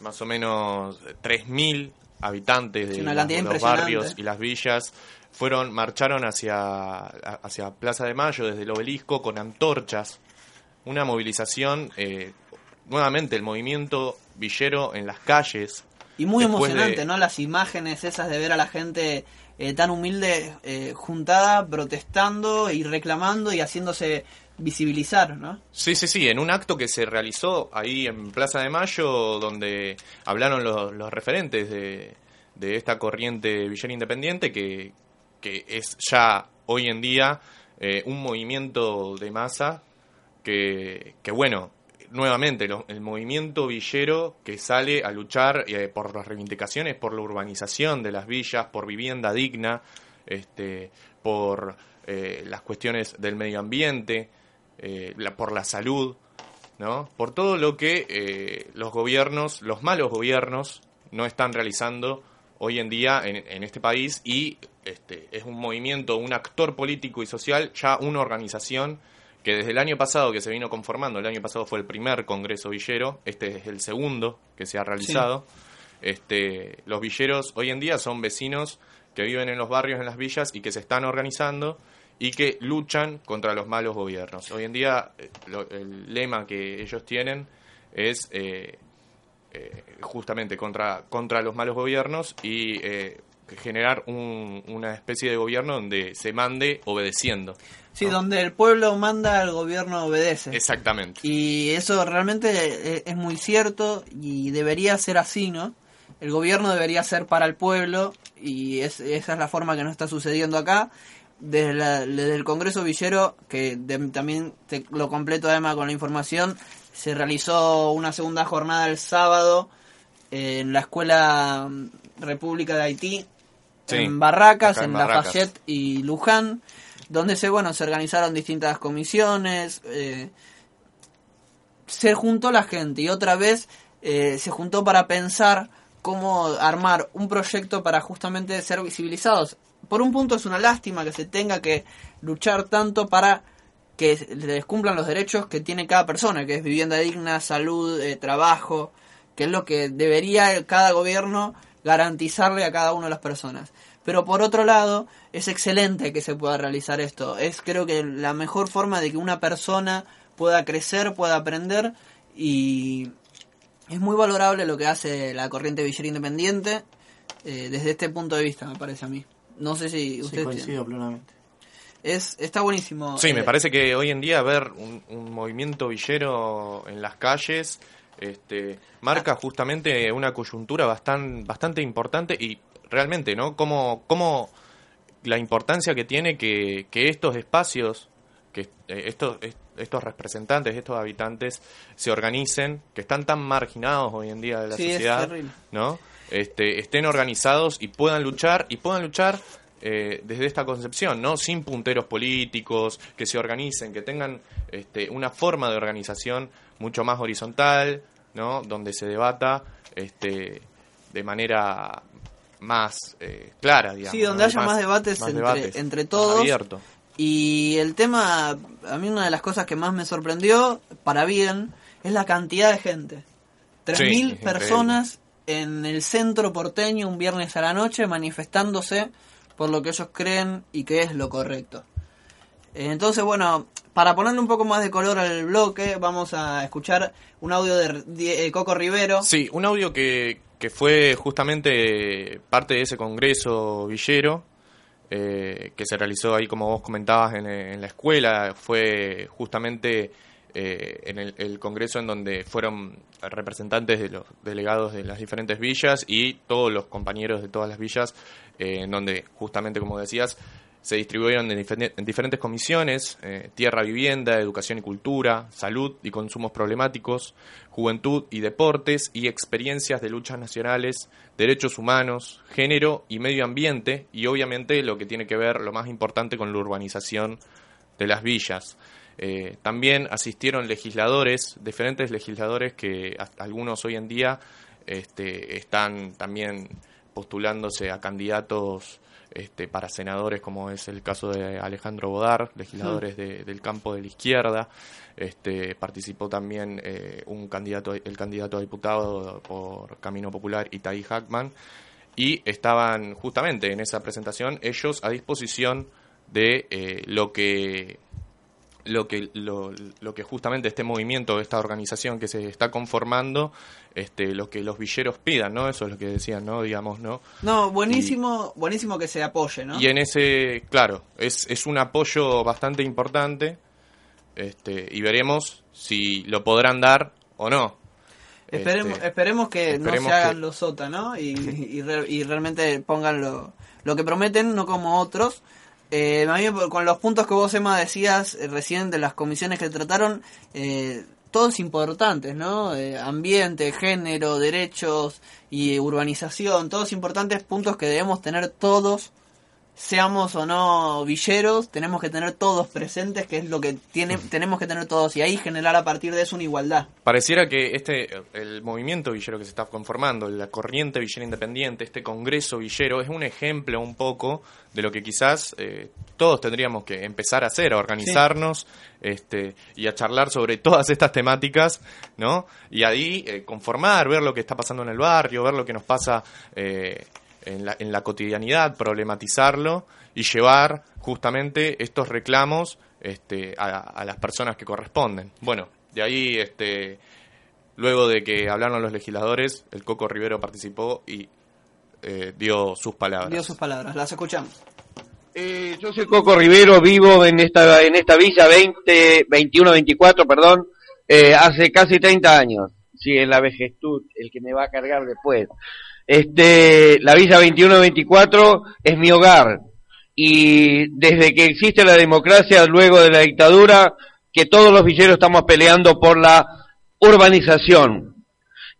S8: más o menos 3.000 habitantes de los- barrios y las villas fueron marcharon hacia, hacia Plaza de Mayo desde el obelisco con antorchas. Una movilización, eh, nuevamente el movimiento villero en las calles.
S4: Y muy emocionante,
S8: de-
S4: ¿no? Las imágenes esas de ver a la gente eh, tan humilde eh, juntada, protestando y reclamando y haciéndose visibilizar, ¿no?
S8: Sí, sí, sí, en un acto que se realizó ahí en Plaza de Mayo, donde hablaron los, los referentes de, de esta corriente Villera Independiente, que, que es ya hoy en día eh, un movimiento de masa que, que bueno, nuevamente, lo- el movimiento villero que sale a luchar eh, por las reivindicaciones, por la urbanización de las villas, por vivienda digna, este, por eh, las cuestiones del medio ambiente, eh, la- por la salud, ¿no? Por todo lo que eh, los gobiernos, los malos gobiernos, no están realizando hoy en día en, en este país y este, es un movimiento, un actor político y social, ya una organización que desde el año pasado que se vino conformando, el año pasado fue el primer Congreso Villero, este es el segundo que se ha realizado. Este, los villeros hoy en día son vecinos que viven en los barrios, en las villas y que se están organizando y que luchan contra los malos gobiernos. Hoy en día eh, lo- el lema que ellos tienen es eh, eh, justamente contra, contra los malos gobiernos y eh, generar un- una especie de gobierno donde se mande obedeciendo.
S4: Sí, donde el pueblo manda, el gobierno obedece.
S8: Exactamente.
S4: Y eso realmente eh, es muy cierto y debería ser así, ¿no? El gobierno debería ser para el pueblo y es- esa es la forma que no está sucediendo acá. Desde, la- desde el Congreso Villero, que de- también te lo completo además con la información, se realizó una segunda jornada el sábado en la Escuela mm, República de Haití,
S8: Sí,
S4: en Barracas, en,
S8: en Barracas.
S4: Lafayette y Luján, donde se bueno se organizaron distintas comisiones, eh, se juntó la gente y otra vez eh, se juntó para pensar cómo armar un proyecto para justamente ser visibilizados. Por un punto es una lástima que se tenga que luchar tanto para que se les cumplan los derechos que tiene cada persona, que es vivienda digna, salud, eh, trabajo, que es lo que debería cada gobierno garantizarle a cada una de las personas. Pero por otro lado, es excelente que se pueda realizar esto. Es creo que la mejor forma de que una persona pueda crecer, pueda aprender y es muy valorable lo que hace la corriente villera independiente eh, desde este punto de vista, me parece a mí. No sé si
S5: Sí,
S4: ustedes
S5: coincido plenamente.
S4: es está buenísimo.
S8: Sí,
S4: Eh,
S8: me parece que hoy en día ver un, un movimiento villero en las calles este, marca justamente una coyuntura bastante, bastante importante y realmente, ¿no? Como, como la importancia que tiene que, que estos espacios, que eh, estos, est- estos representantes, estos habitantes se organicen, que están tan marginados hoy en día de la
S4: Sí,
S8: sociedad. ¿no? Este, estén organizados y puedan luchar y puedan luchar eh, desde esta concepción, ¿no? Sin punteros políticos, que se organicen, que tengan este, una forma de organización mucho más horizontal, ¿no? Donde se debata este, de manera más eh, clara, digamos.
S4: Sí, donde
S8: ¿no?
S4: haya más, debates,
S8: más
S4: entre,
S8: debates,
S4: entre todos.
S8: abierto.
S4: Y el tema, a mí una de las cosas que más me sorprendió, para bien, es la cantidad de gente. 3.000
S8: Sí,
S4: personas en el centro porteño un viernes a la noche manifestándose por lo que ellos creen y que es lo correcto. Entonces, bueno, para ponerle un poco más de color al bloque, vamos a escuchar un audio de de- eh, Coco Rivero.
S8: Sí, un audio que, que fue justamente parte de ese congreso villero, eh, que se realizó ahí, como vos comentabas, en, la escuela. Fue justamente eh, en el, el congreso en donde fueron representantes de los delegados de las diferentes villas y todos los compañeros de todas las villas, eh, en donde justamente, como decías, se distribuyeron en, difer- en diferentes comisiones, eh, tierra, vivienda, educación y cultura, salud y consumos problemáticos, juventud y deportes y experiencias de luchas nacionales, derechos humanos, género y medio ambiente y obviamente lo que tiene que ver, lo más importante, con la urbanización de las villas. Eh, también asistieron legisladores, diferentes legisladores que algunos hoy en día este, están también postulándose a candidatos este, para senadores, como es el caso de Alejandro Bodar, legisladores de- del campo de la izquierda. Este, participó también eh, un candidato, el candidato a diputado por Camino Popular, Itaí Hackman, y estaban justamente en esa presentación ellos a disposición de eh, lo que lo que lo, lo que justamente este movimiento esta organización que se está conformando este lo que los villeros pidan no eso es lo que decían no digamos no
S4: No, buenísimo, buenísimo que se apoye, ¿no?
S8: y en ese claro es, es un apoyo bastante importante este y veremos si lo podrán dar o no
S4: Esperemos,
S8: Este,
S4: esperemos que
S8: esperemos
S4: no se hagan
S8: que-
S4: los sota, ¿no? Y, y, re- y realmente pongan lo, lo que prometen, no como otros. Eh, a mí, con los puntos que vos, Emma, decías eh, recién de las comisiones que trataron, eh, todos importantes, ¿no? Eh, ambiente, género, derechos y urbanización, todos importantes puntos que debemos tener todos, seamos o no villeros, tenemos que tener todos presentes, que es lo que tiene, tenemos que tener todos, y ahí generar a partir de eso una igualdad.
S8: Pareciera que este el movimiento villero que se está conformando, la corriente villera independiente, este congreso villero, es un ejemplo un poco de lo que quizás eh, todos tendríamos que empezar a hacer, a organizarnos este, y a charlar sobre todas estas temáticas, ¿no? Y ahí eh, conformar, ver lo que está pasando en el barrio, ver lo que nos pasa eh, en, la, en la cotidianidad, problematizarlo y llevar justamente estos reclamos este, a, a las personas que corresponden. Bueno, de ahí, este, luego de que hablaron los legisladores, el Coco Rivero participó y eh, dio sus palabras.
S4: Dio sus palabras, las escuchamos.
S15: Eh, yo soy Coco Rivero, vivo en esta en esta villa 20, 21, 24, perdón, eh, hace casi 30 años. Sí, en la vejestud, el que me va a cargar después. Este, la villa 21, 24 es mi hogar. Y desde que existe la democracia, luego de la dictadura, que todos los villeros estamos peleando por la urbanización.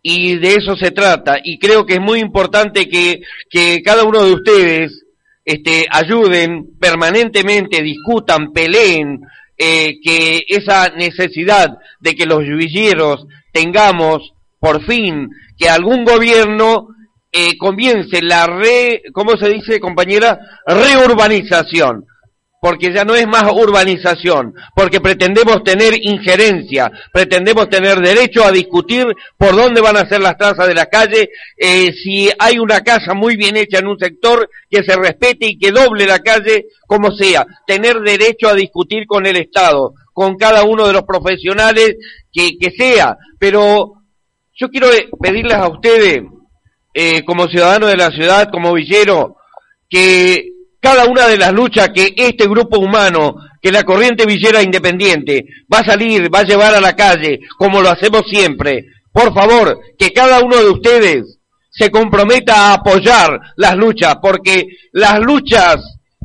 S15: Y de eso se trata. Y creo que es muy importante que, que cada uno de ustedes este, ayuden permanentemente, discutan, peleen, eh, que esa necesidad de que los villeros tengamos, por fin, que algún gobierno eh, comience la re, ¿cómo se dice, compañera? Reurbanización. Porque ya no es más urbanización, porque pretendemos tener injerencia, pretendemos tener derecho a discutir por dónde van a ser las trazas de la calle, eh, si hay una casa muy bien hecha en un sector, que se respete y que doble la calle como sea, tener derecho a discutir con el Estado, con cada uno de los profesionales que, que sea, pero yo quiero pedirles a ustedes, eh, como ciudadano de la ciudad, como villero, que cada una de las luchas que este grupo humano, que la corriente villera independiente, va a salir, va a llevar a la calle, como lo hacemos siempre. Por favor, que cada uno de ustedes se comprometa a apoyar las luchas, porque las luchas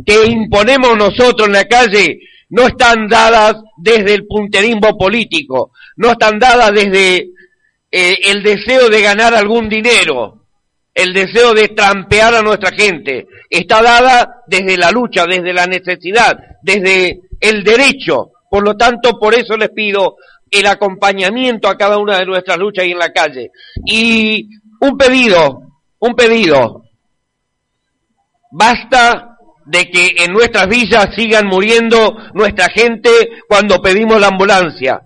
S15: que imponemos nosotros en la calle no están dadas desde el punterismo político, no están dadas desde eh, el deseo de ganar algún dinero, el deseo de trampear a nuestra gente. Está dada desde la lucha, desde la necesidad, desde el derecho. Por lo tanto, por eso les pido el acompañamiento a cada una de nuestras luchas ahí en la calle. Y un pedido, un pedido. Basta de que en nuestras villas sigan muriendo nuestra gente cuando pedimos la ambulancia.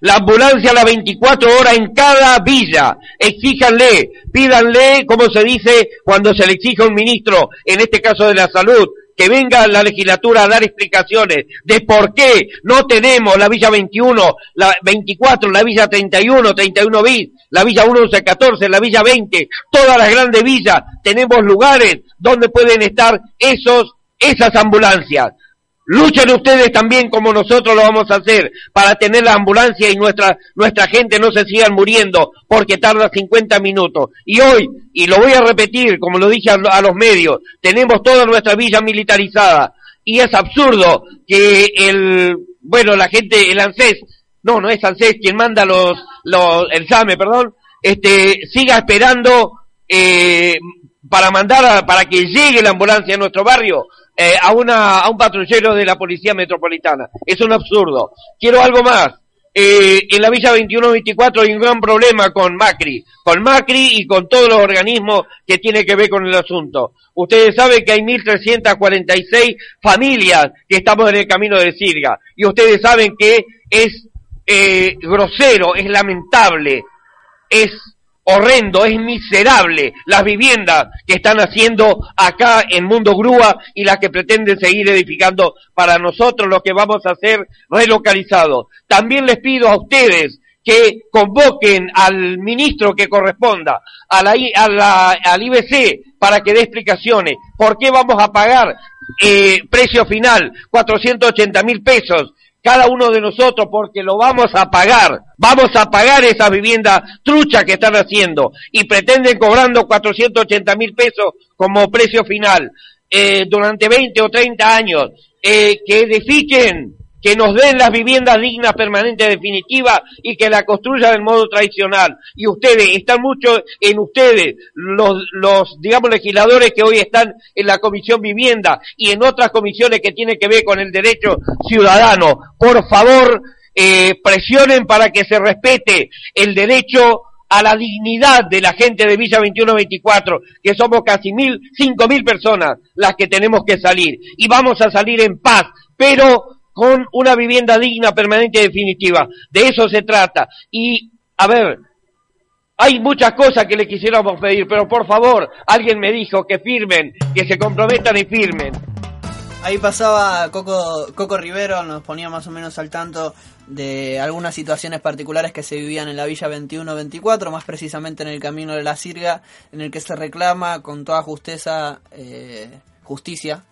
S15: La ambulancia a las 24 horas en cada villa. Exíjanle, pídanle, como se dice cuando se le exige a un ministro, en este caso de la salud, que venga a la legislatura a dar explicaciones de por qué no tenemos la Villa 21, la 24, la Villa 31, 31 bis, la Villa 11, 14, la Villa 20, todas las grandes villas, tenemos lugares donde pueden estar esos, esas ambulancias. Luchen ustedes también como nosotros lo vamos a hacer para tener la ambulancia y nuestra, nuestra gente no se sigan muriendo porque tarda 50 minutos. Y hoy, y lo voy a repetir como lo dije a, a los medios, tenemos toda nuestra villa militarizada y es absurdo que el, bueno, la gente, el ANSES, no, no es ANSES quien manda los, los, el SAME, perdón, este, siga esperando, eh, para mandar, a- para que llegue la ambulancia a nuestro barrio, eh, a una, a un patrullero de la policía metropolitana. Es un absurdo. Quiero algo más. Eh, en la Villa 21-24 hay un gran problema con Macri, con Macri y con todos los organismos que tienen que ver con el asunto. Ustedes saben que hay 1.346 familias que estamos en el camino de Sirga y ustedes saben que es eh, grosero, es lamentable, es horrendo, es miserable las viviendas que están haciendo acá en Mundo Grúa y las que pretenden seguir edificando para nosotros lo que vamos a hacer relocalizados. También les pido a ustedes que convoquen al ministro que corresponda, al IBC, para que dé explicaciones. ¿Por qué vamos a pagar eh, precio final, 480 mil pesos, cada uno de nosotros porque lo vamos a pagar. Vamos a pagar esa vivienda trucha que están haciendo y pretenden cobrando 480 mil pesos como precio final eh, durante 20 o 30 años. Eh, que edifiquen, que nos den las viviendas dignas permanentes definitivas y que la construyan del modo tradicional. Y ustedes, están mucho en ustedes, los, los, digamos, legisladores que hoy están en la Comisión Vivienda y en otras comisiones que tienen que ver con el derecho ciudadano. Por favor, eh, presionen para que se respete el derecho a la dignidad de la gente de Villa 2124, que somos casi mil, cinco mil personas las que tenemos que salir. Y vamos a salir en paz, pero con una vivienda digna, permanente y definitiva. De eso se trata. Y, a ver, hay muchas cosas que le quisiéramos pedir, pero por favor, alguien me dijo que firmen, que se comprometan y firmen.
S4: Ahí pasaba Coco, Coco Rivero, nos ponía más o menos al tanto de algunas situaciones particulares que se vivían en la Villa 21-24, más precisamente en el Camino de la Sirga, en el que se reclama con toda justeza, eh, justicia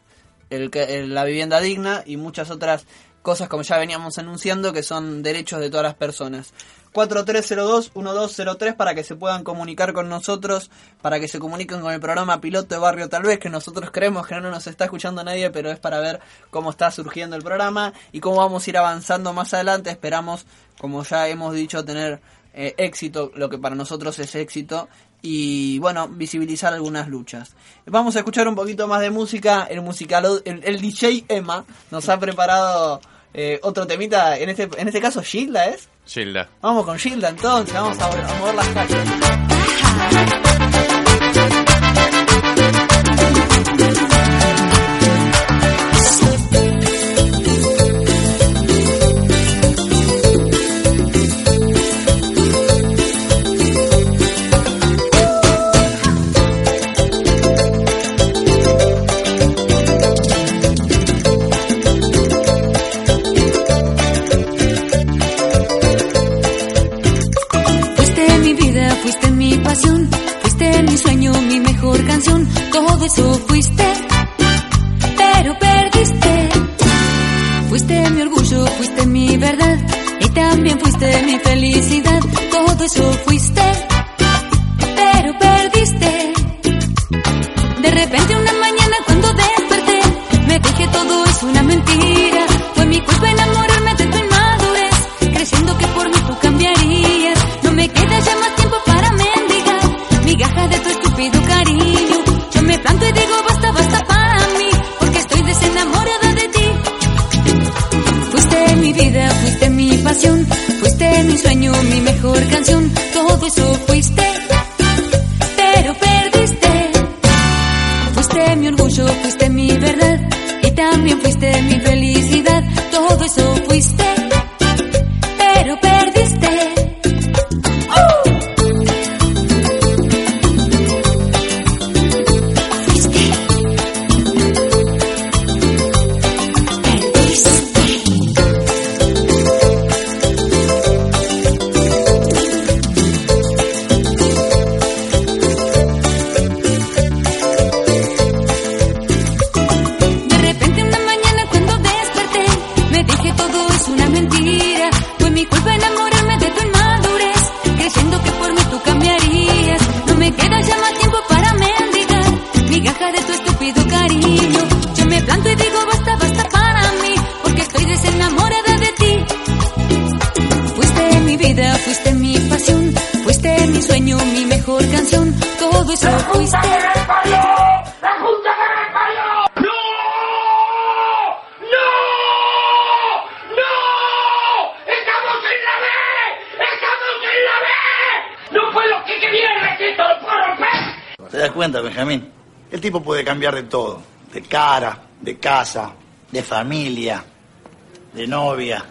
S4: el, el- la vivienda digna y muchas otras cosas como ya veníamos anunciando que son derechos de todas las personas. 4302-1203 para que se puedan comunicar con nosotros, para que se comuniquen con el programa piloto de Barrio Tal vez, que nosotros creemos que no nos está escuchando nadie, pero es para ver cómo está surgiendo el programa y cómo vamos a ir avanzando más adelante. Esperamos, como ya hemos dicho, tener eh, éxito, lo que para nosotros es éxito, y bueno, visibilizar algunas luchas. Vamos a escuchar un poquito más de música. El musical, el, el DJ Emma nos ha preparado eh, otro temita. En este, en este caso, Gilda es.
S8: Gilda.
S4: Vamos con Gilda entonces, vamos a, a mover las calles.
S16: Eso fuiste
S9: ¡Estamos en la B! ¡Estamos en la B! ¡No fue lo que quería el recinto del Foro P!
S17: ¿Te das cuenta, Benjamín? El tipo puede cambiar de todo. De cara, de casa, de familia, de novia,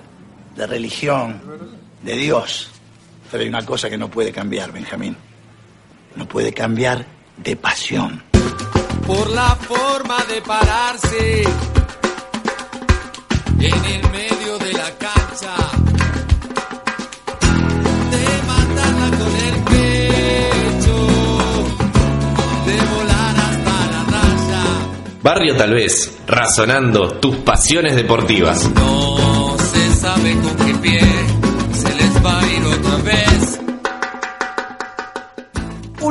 S17: de religión, de Dios. Pero hay una cosa que no puede cambiar, Benjamín. No puede cambiar de pasión.
S18: por la forma de pararse en el medio de la cancha, de matarla con el pecho, de volar hasta la raya.
S19: Barrio Tal vez, razonando tus pasiones deportivas.
S18: No se sabe con qué pie se les va a ir otra vez.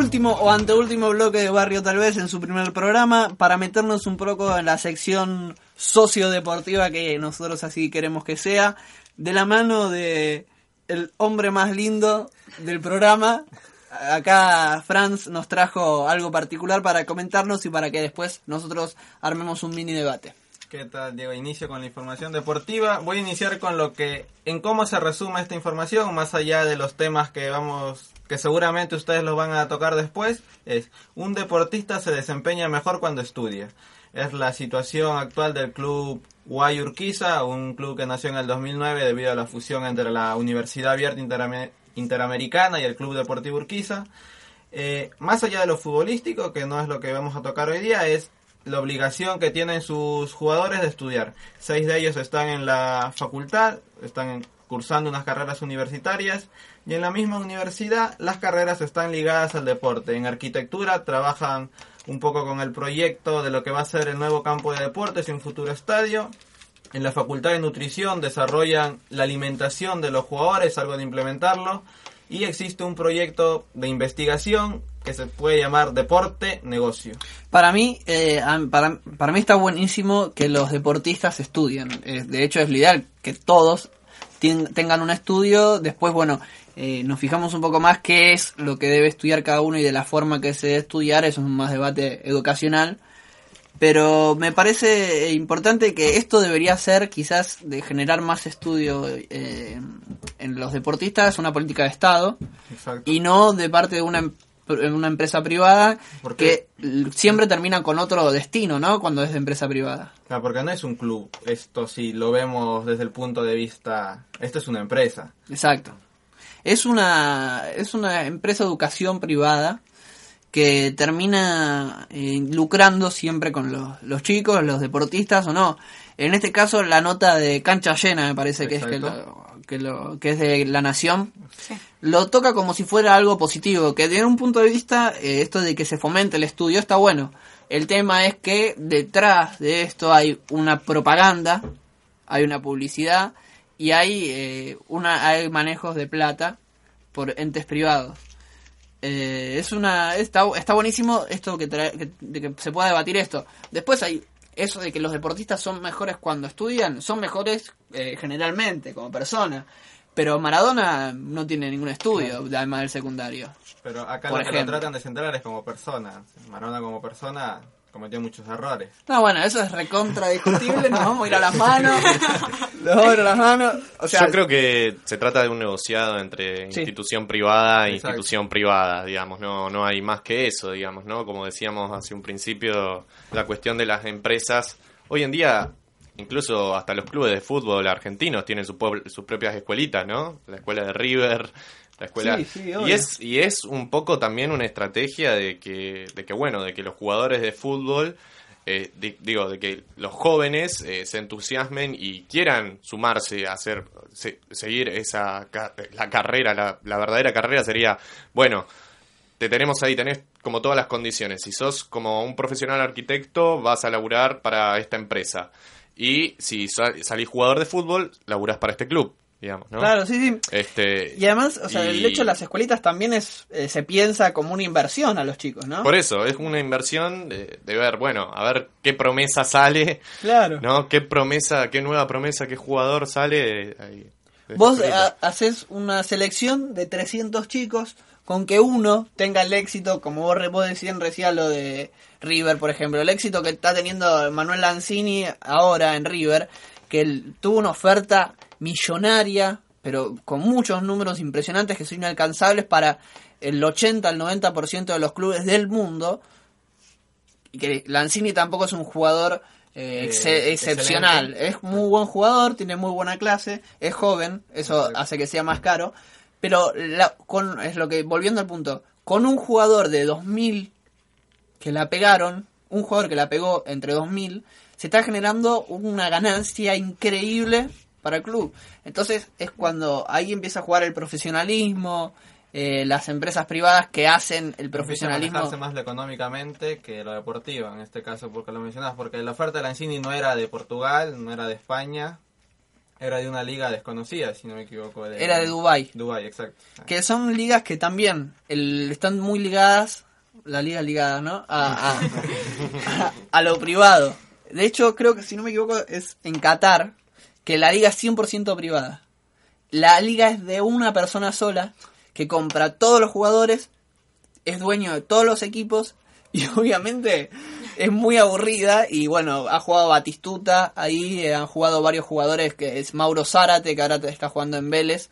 S4: Último o anteúltimo bloque de Barrio Tal vez en su primer programa para meternos un poco en la sección sociodeportiva que nosotros así queremos que sea, de la mano de el hombre más lindo del programa. Acá Franz nos trajo algo particular para comentarnos y para que después nosotros armemos un mini debate.
S7: ¿Qué tal, Diego? Inicio con la información deportiva. Voy a iniciar con lo que, en cómo se resume esta información, más allá de los temas que vamos, que seguramente ustedes los van a tocar después, es un deportista se desempeña mejor cuando estudia. Es la situación actual del club Guay Urquiza, un club que nació en el 2009 debido a la fusión entre la Universidad Abierta Interame- Interamericana y el Club Deportivo Urquiza. Eh, más allá de lo futbolístico, que no es lo que vamos a tocar hoy día, es la obligación que tienen sus jugadores de estudiar. Seis de ellos están en la facultad, están cursando unas carreras universitarias y en la misma universidad las carreras están ligadas al deporte. En arquitectura trabajan un poco con el proyecto de lo que va a ser el nuevo campo de deportes y un futuro estadio. En la Facultad de Nutrición desarrollan la alimentación de los jugadores, algo de implementarlo. Y existe un proyecto de investigación que se puede llamar Deporte Negocio.
S4: Para mí, eh, para, para mí está buenísimo que los deportistas estudien. Eh, de hecho, es lo ideal que todos tengan un estudio. Después, bueno, eh, nos fijamos un poco más qué es lo que debe estudiar cada uno y de la forma que se debe estudiar. Eso es un más debate educacional. Pero me parece eh, importante que esto debería ser quizás de generar más estudio eh, en los deportistas, una política de Estado
S7: Exacto.
S4: y no de parte de una, em- una empresa privada
S7: ¿Por
S4: que
S7: qué?
S4: l- siempre termina con otro destino, ¿no? Cuando es de empresa privada.
S7: Claro, porque no es un club. Esto sí lo vemos desde el punto de vista. Esto es una empresa.
S4: Exacto. Es una, es una empresa de educación privada que termina eh, lucrando siempre con los, los chicos, los deportistas o no. En este caso, la nota de cancha llena, me parece que es, que, lo- que, lo, que es de La Nación, lo toca como si fuera algo positivo, que desde un punto de vista, eh, esto de que se fomente el estudio está bueno. El tema es que detrás de esto hay una propaganda, hay una publicidad y hay, eh, una, hay manejos de plata por entes privados. Eh, es una está, está buenísimo esto que, trae- que- de que se pueda debatir esto. Después hay eso de que los deportistas son mejores cuando estudian, son mejores eh, generalmente como persona. Pero Maradona no tiene ningún estudio, además del secundario.
S7: Pero acá
S4: Por
S7: lo que lo tratan de centrar es como persona. Maradona como persona cometió muchos errores.
S4: No, bueno, eso es recontra discutible, nos vamos a ir a las manos. Nos vamos a ir a las manos. O sea,
S8: Yo creo que se trata de un negociado entre
S4: Sí.
S8: institución privada e
S7: Exacto.
S8: institución privada, digamos, no, no hay más que eso, digamos, ¿no? Como decíamos hace un principio, la cuestión de las empresas, hoy en día, incluso hasta los clubes de fútbol argentinos tienen su sus propias escuelitas, ¿no? La escuela de River, la escuela...
S4: Sí, sí,
S8: y, es, y es un poco también una estrategia de que, de que bueno, de que los jugadores de fútbol eh, di- digo, de que los jóvenes eh, se entusiasmen y quieran sumarse a hacer, se- seguir esa la carrera, la, la verdadera carrera sería, bueno, te tenemos ahí, tenés como todas las condiciones. Si sos como un profesional arquitecto, vas a laburar para esta empresa. Y si sa- salís jugador de fútbol, laburás para este club, digamos, ¿no?
S4: Claro, sí, sí.
S8: Este,
S4: Y además, o sea, el
S8: y-
S4: hecho de las escuelitas también es eh, se piensa como una inversión a los chicos, ¿no?
S8: Por eso, es una inversión de, de ver, bueno, a ver qué promesa sale,
S4: Claro.
S8: ¿no? ¿Qué promesa, qué nueva promesa, qué jugador sale? de
S4: Vos ha- haces una selección de 300 chicos con que uno tenga el éxito, como vos, vos decían recién lo de River, por ejemplo, el éxito que está teniendo Manuel Lanzini ahora en River, que él tuvo una oferta millonaria, pero con muchos números impresionantes que son inalcanzables para el 80 al 90% de los clubes del mundo, y que Lanzini tampoco es un jugador eh,
S7: Eh,
S4: excepcional.
S7: excelente.
S4: Es muy buen jugador, tiene muy buena clase, es joven, eso hace que sea más caro. Pero la- con, es lo que, volviendo al punto, con un jugador de 2000 que la pegaron, un jugador que la pegó entre 2000, se está generando una ganancia increíble para el club. Entonces es cuando ahí empieza a jugar el profesionalismo, eh, las empresas privadas que hacen el
S7: Empieza a
S4: profesionalismo.
S7: más lo económicamente que lo deportivo, en este caso, porque lo mencionas, porque la oferta de Lanzini no era de Portugal, no era de España, era de una liga desconocida, si no me equivoco.
S4: Era de Dubái.
S7: Dubái, exacto.
S4: Que son ligas que también el- están muy ligadas, la liga ligada, ¿no? A, a- a- a lo privado. De hecho, creo que si no me equivoco es en Qatar, que la liga es 100% privada. La liga es de una persona sola que compra todos los jugadores, es dueño de todos los equipos y obviamente es muy aburrida y bueno, ha jugado Batistuta, ahí eh, han jugado varios jugadores que es Mauro Zárate, que ahora está jugando en Vélez.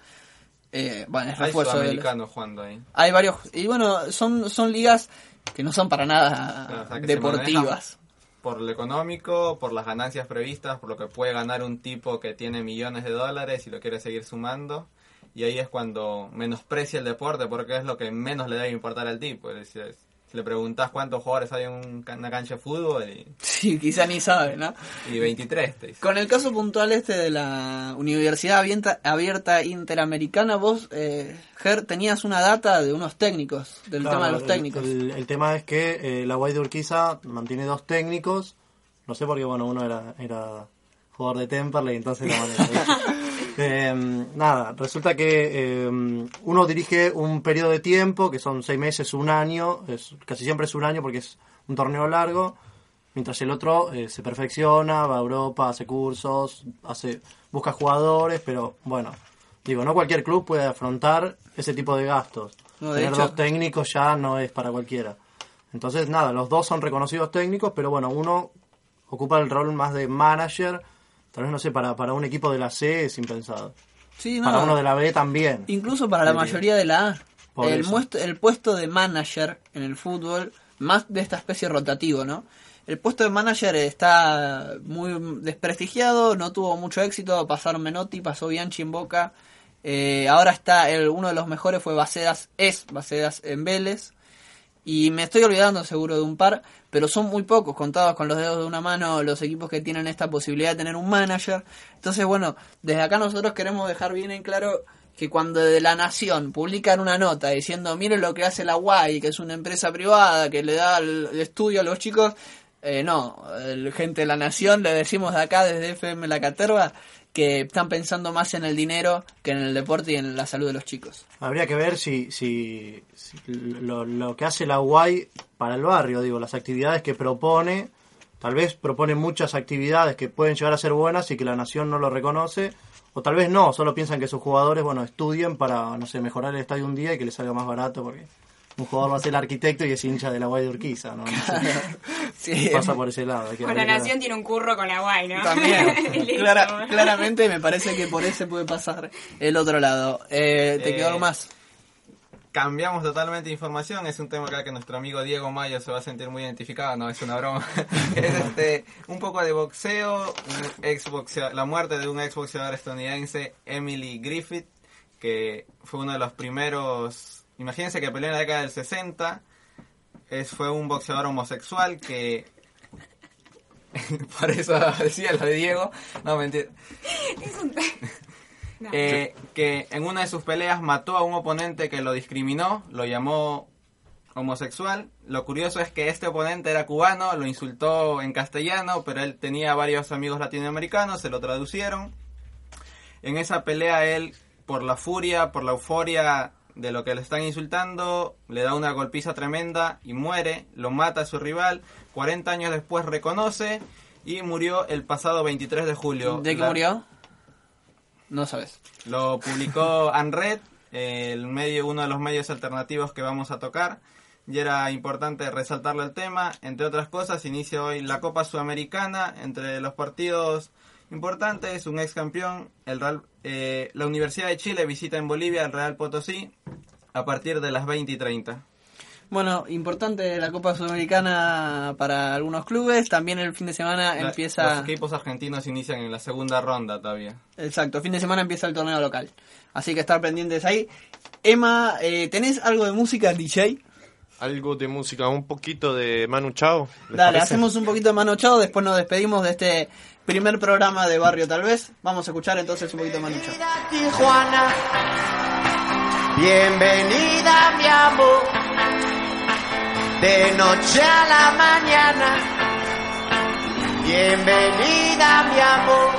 S4: Eh, bueno, es
S7: Hay
S4: refuerzo Vélez.
S7: sudamericanos jugando ahí.
S4: Hay varios y bueno, son son ligas que no son para nada
S7: Claro, o sea, que se
S4: deportivas.
S7: Por lo económico, por las ganancias previstas, por lo que puede ganar un tipo que tiene millones de dólares y lo quiere seguir sumando. Y ahí es cuando menosprecia el deporte porque es lo que menos le debe importar al tipo. Es decir, Si le preguntas cuántos jugadores hay en una cancha de fútbol y,
S4: Sí, quizá ni sabe, ¿no?
S7: y 23 te dice.
S4: Con el caso puntual este de la Universidad Abierta, Abierta Interamericana, vos, eh, Ger, tenías una data de unos técnicos, del
S5: Claro,
S4: tema de los
S5: el-
S4: técnicos.
S5: El, el tema es que eh, la Guay de Urquiza mantiene dos técnicos. No sé porque, bueno, uno era, era jugador de Temperley, entonces lo maneja. Eh, nada, resulta que eh, uno dirige un periodo de tiempo, que son seis meses, un año, es, casi siempre es un año porque es un torneo largo, mientras el otro eh, se perfecciona, va a Europa, hace cursos, hace busca jugadores, pero bueno, digo, no cualquier club puede afrontar ese tipo de gastos.
S4: No, de
S5: Tener
S4: hecho-
S5: dos técnicos ya no es para cualquiera. Entonces, nada, los dos son reconocidos técnicos, pero bueno, uno ocupa el rol más de manager, tal vez no sé, para, para un equipo de la C es impensado.
S4: Sí, no.
S5: Para uno de la B también.
S4: Incluso para la mayoría de la A.
S5: Por
S4: El, muest- el puesto de manager en el fútbol, más de esta especie rotativo, ¿no? El puesto de manager está muy desprestigiado, no tuvo mucho éxito, pasaron Menotti, pasó Bianchi en Boca, eh, ahora está el, uno de los mejores fue Bacedas, es Bacedas en Vélez, y me estoy olvidando seguro de un par, pero son muy pocos, contados con los dedos de una mano los equipos que tienen esta posibilidad de tener un manager. Entonces, bueno, desde acá nosotros queremos dejar bien en claro que cuando de la Nación publican una nota diciendo, miren lo que hace la UAI, que es una empresa privada que le da el, estudio a los chicos, eh, no, el gente de la Nación le decimos de acá desde FM La Caterva que están pensando más en el dinero que en el deporte y en la salud de los chicos.
S5: Habría que ver si, si, lo que hace la UAI para el barrio, digo, las actividades que propone, tal vez propone muchas actividades que pueden llegar a ser buenas y que la nación no lo reconoce, o tal vez no, solo piensan que sus jugadores, bueno, estudien para, no sé, mejorar el estadio un día y que les salga más barato, porque un jugador va a ser arquitecto y es hincha de la UAI de Urquiza, ¿no?
S4: Sí.
S5: Pasa por ese lado.
S6: Con la nación tiene un curro con la guay, ¿no?
S4: También. Clara- claramente me parece que por ese puede pasar el otro lado. Eh, ¿Te
S7: Eh,
S4: quedó algo más?
S7: Cambiamos totalmente de información, es un tema acá que nuestro amigo Diego Mayo se va a sentir muy identificado, no es una broma. es este, un poco de boxeo, un ex la muerte de un ex boxeador estadounidense, Emily Griffith, que fue uno de los primeros, imagínense que peleó en la década del 60, es, fue un boxeador homosexual que... Por eso decía lo de Diego, no mentira. Eh, que en una de sus peleas mató a un oponente que lo discriminó, lo llamó homosexual. Lo curioso es que este oponente era cubano, lo insultó en castellano, pero él tenía varios amigos latinoamericanos, se lo traducieron. En esa pelea él, por la furia, por la euforia de lo que le están insultando, le da una golpiza tremenda y muere, lo mata a su rival. 40 años después reconoce y murió el pasado 23 de julio.
S4: ¿De qué
S7: La-
S4: murió? No sabes.
S7: lo publicó Anred, el medio, uno de los medios alternativos que vamos a tocar. Y era importante resaltarle el tema. Entre otras cosas, inicia hoy la Copa Sudamericana. Entre los partidos importantes, un ex campeón, el Real- eh, la Universidad de Chile visita en Bolivia el Real Potosí a partir de las 20 y 30.
S4: Bueno, importante la Copa Sudamericana para algunos clubes. También el fin de semana
S7: La-
S4: empieza...
S7: Los equipos argentinos inician en la segunda ronda todavía.
S4: Exacto, fin de semana empieza el torneo local. Así que estar pendientes ahí. Emma, eh, ¿tenés algo de música, DJ?
S8: Algo de música, un poquito de Manu Chao. ¿les
S4: Dale,
S8: parece?
S4: hacemos un poquito de mano chao, después nos despedimos de este primer programa de Barrio Tal vez. Vamos a escuchar entonces un poquito chao.
S14: Tijuana. Bienvenida, mi amor. De noche a la mañana. Bienvenida, mi amor.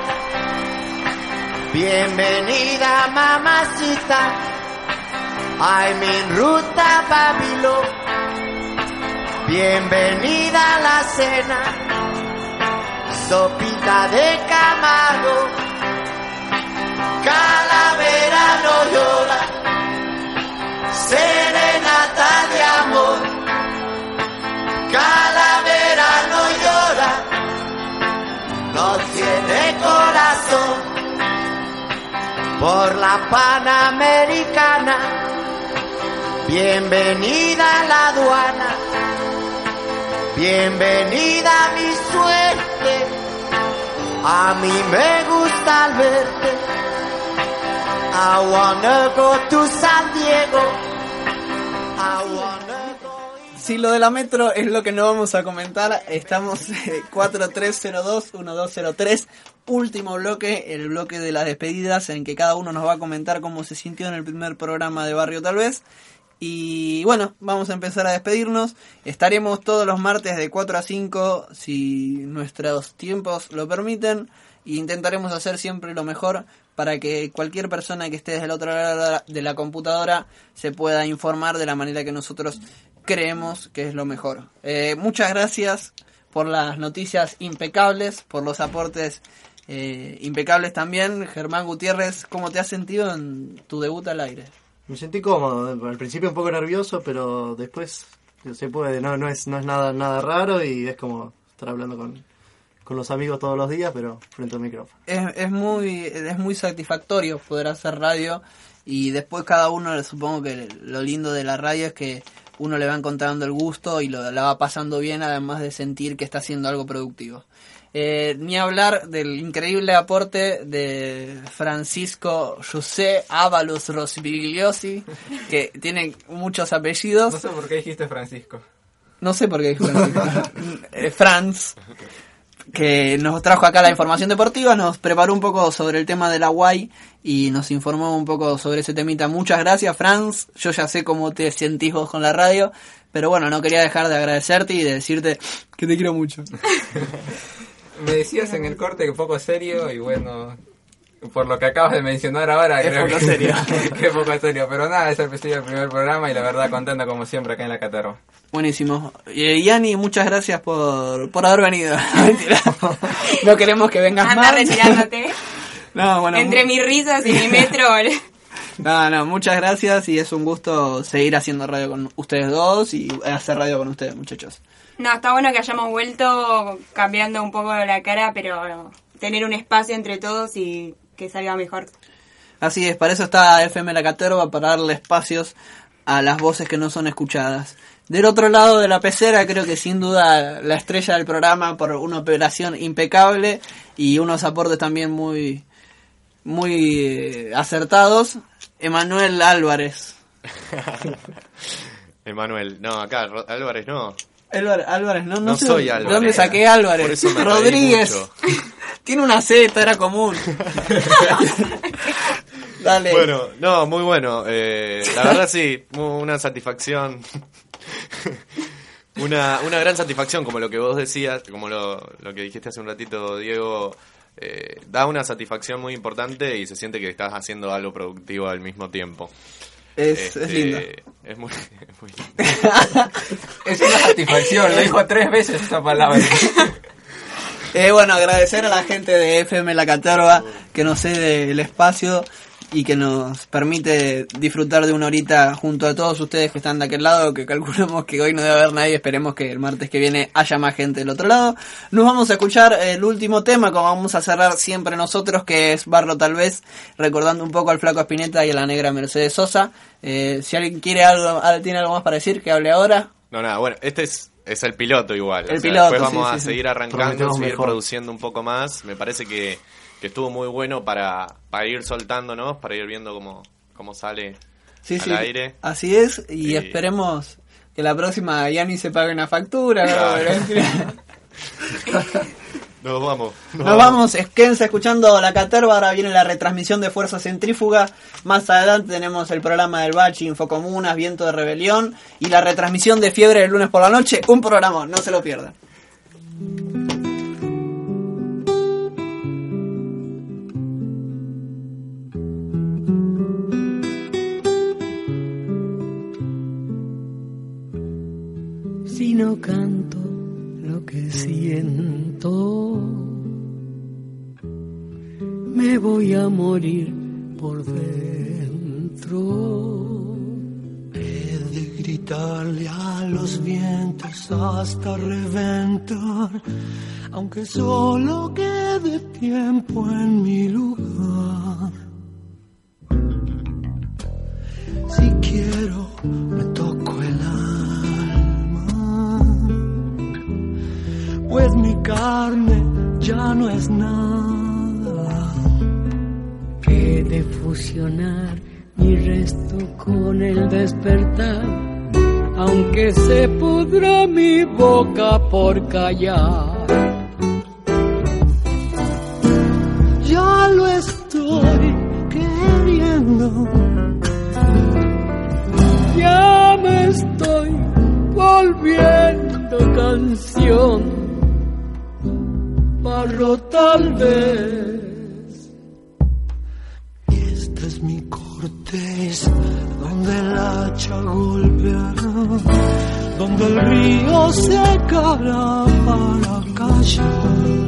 S14: Bienvenida, mamacita. I'm en ruta a Babilón. Bienvenida a la cena. Sopita de camarón. Calavera no llora. Serenata de amor. Calavera no llora. No tiene corazón. Por la Panamericana. Bienvenida a la aduana. Bienvenida a mi suerte. A mí me gusta al verte. I wanna go to San Diego. I wanna.
S4: Si lo de la metro es lo que no vamos a comentar, estamos eh, 4302-1203, último bloque, el bloque de las despedidas, en que cada uno nos va a comentar cómo se sintió en el primer programa de Barrio Tal vez. Y bueno, vamos a empezar a despedirnos. Estaremos todos los martes de 4 a 5, si nuestros tiempos lo permiten. E intentaremos hacer siempre lo mejor para que cualquier persona que esté desde el otro lado de la computadora se pueda informar de la manera que nosotros creemos que es lo mejor. Eh, muchas gracias por las noticias impecables, por los aportes eh, impecables también. Germán Gutiérrez, ¿cómo te has sentido en tu debut al aire?
S5: Me sentí cómodo, al principio un poco nervioso, pero después se puede, no, no es, no es nada, nada raro y es como estar hablando con, con los amigos todos los días, pero frente al micrófono.
S4: Es, es muy es muy satisfactorio poder hacer radio y después cada uno supongo que lo lindo de la radio es que uno le va encontrando el gusto y lo, la va pasando bien además de sentir que está haciendo algo productivo. Eh, ni hablar del increíble aporte de Francisco José Ábalos Rosvigliosi, que tiene muchos apellidos.
S7: No sé por qué dijiste Francisco.
S4: No sé por qué dije Francisco. Eh, Franz, que nos trajo acá la información deportiva, nos preparó un poco sobre el tema de la Guay y nos informó un poco sobre ese temita. Muchas gracias, Franz. Yo ya sé cómo te sentís vos con la radio, pero bueno, no quería dejar de agradecerte y de decirte que te quiero mucho.
S7: Me decías en el corte que poco serio y bueno, por lo que acabas de mencionar ahora,
S4: Es
S7: creo
S4: poco
S7: que,
S4: serio.
S7: que es poco serio. Pero nada, es el principio del primer programa y la verdad contento como siempre acá en la Caterva.
S4: Buenísimo. Y Yani, muchas gracias por, por haber venido. No queremos que vengas
S6: Anda
S4: más.
S6: retirándote.
S4: No, bueno,
S6: Entre mis risas y mi metro.
S4: No, no, muchas gracias y es un gusto seguir haciendo radio con ustedes dos y hacer radio con ustedes, muchachos.
S6: No, está bueno que hayamos vuelto cambiando un poco la cara, pero tener un espacio entre todos y que salga mejor.
S4: Así es, para eso está FM La Caterva, para darle espacios a las voces que no son escuchadas. Del otro lado de la pecera, creo que sin duda la estrella del programa por una operación impecable y unos aportes también muy, muy eh, acertados. Emanuel Álvarez.
S8: Emanuel, no, acá, Álvarez no.
S4: Álvarez, Álvarez, no, no,
S8: No
S4: sé
S8: soy Álvarez.
S4: dónde saqué Álvarez.
S8: Por eso me reí
S4: Rodríguez. Tiene una Z, era común. Dale.
S8: Bueno, no, muy bueno. Eh, la verdad sí, una satisfacción. una, una gran satisfacción, como lo que vos decías, como lo, lo que dijiste hace un ratito, Diego. eh, da una satisfacción muy importante y se siente que estás haciendo algo productivo al mismo tiempo.
S4: Es, es lindo.
S8: Es muy, es muy
S7: Es una satisfacción, lo dijo tres veces esa palabra.
S4: Eh, bueno, agradecer a la gente de FM La Caterva que nos cede el espacio y que nos permite disfrutar de una horita junto a todos ustedes que están de aquel lado, que calculamos que hoy no debe haber nadie, esperemos que el martes que viene haya más gente del otro lado. Nos vamos a escuchar el último tema, como vamos a cerrar siempre nosotros, que es Barro tal vez, recordando un poco al Flaco Espineta y a la negra Mercedes Sosa. Eh, si alguien quiere algo, tiene algo más para decir, que hable ahora.
S8: No, nada, bueno, este es, es el piloto igual.
S4: El
S8: o sea,
S4: piloto,
S8: Después vamos
S4: sí,
S8: a
S4: sí.
S8: seguir arrancando,
S5: Prometemos
S8: seguir
S5: mejor.
S8: produciendo un poco más. Me parece que, que estuvo muy bueno para, para ir soltándonos, para ir viendo cómo, cómo sale
S4: Sí,
S8: al
S4: sí,
S8: aire.
S4: así es, y
S8: Sí.
S4: esperemos que la próxima ya ni se pague una factura.
S8: Nos vamos.
S4: Nos vamos, es- quédense escuchando la caterva, ahora viene la retransmisión de Fuerza Centrífuga, más adelante tenemos el programa del Bachi, Infocomunas, Viento de Rebelión y la retransmisión de Fiebre el lunes por la noche, un programa, no se lo pierdan.
S20: No canto lo que siento, me voy a morir por dentro.
S14: He de gritarle a los vientos hasta reventar, aunque solo quede tiempo en mi lugar. Si quiero, me pues mi carne ya no es nada.
S20: He de fusionar mi resto con el despertar aunque se pudra mi boca por callar. Ya lo estoy queriendo, ya me estoy volviendo canción, barro tal vez. Esta es mi corteza donde el hacha golpeará, donde el río secará para callar.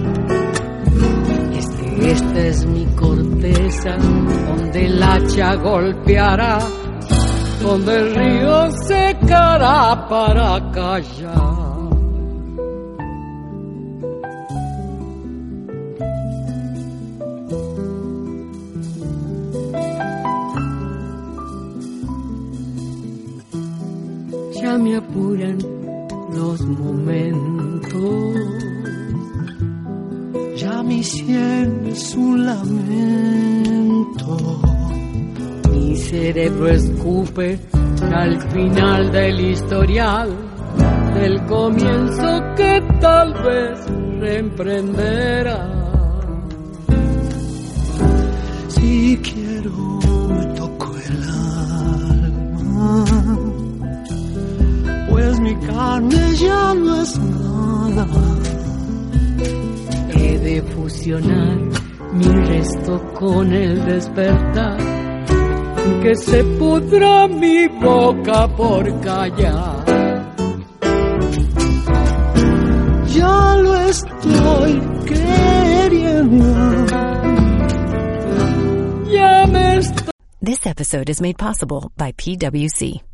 S20: Este, esta es mi corteza, donde el hacha golpeará, donde el río secará para callar. Me apuran los momentos. Ya mi sien es un lamento. Mi cerebro escupe al final del historial, del comienzo que tal vez reemprenderá. Carne ya no es nada. He de fusionar mi resto con el despertar, que se pudra mi boca por callar. Ya lo estoy queriendo. Ya me estoy
S1: This episode is made possible by PWC.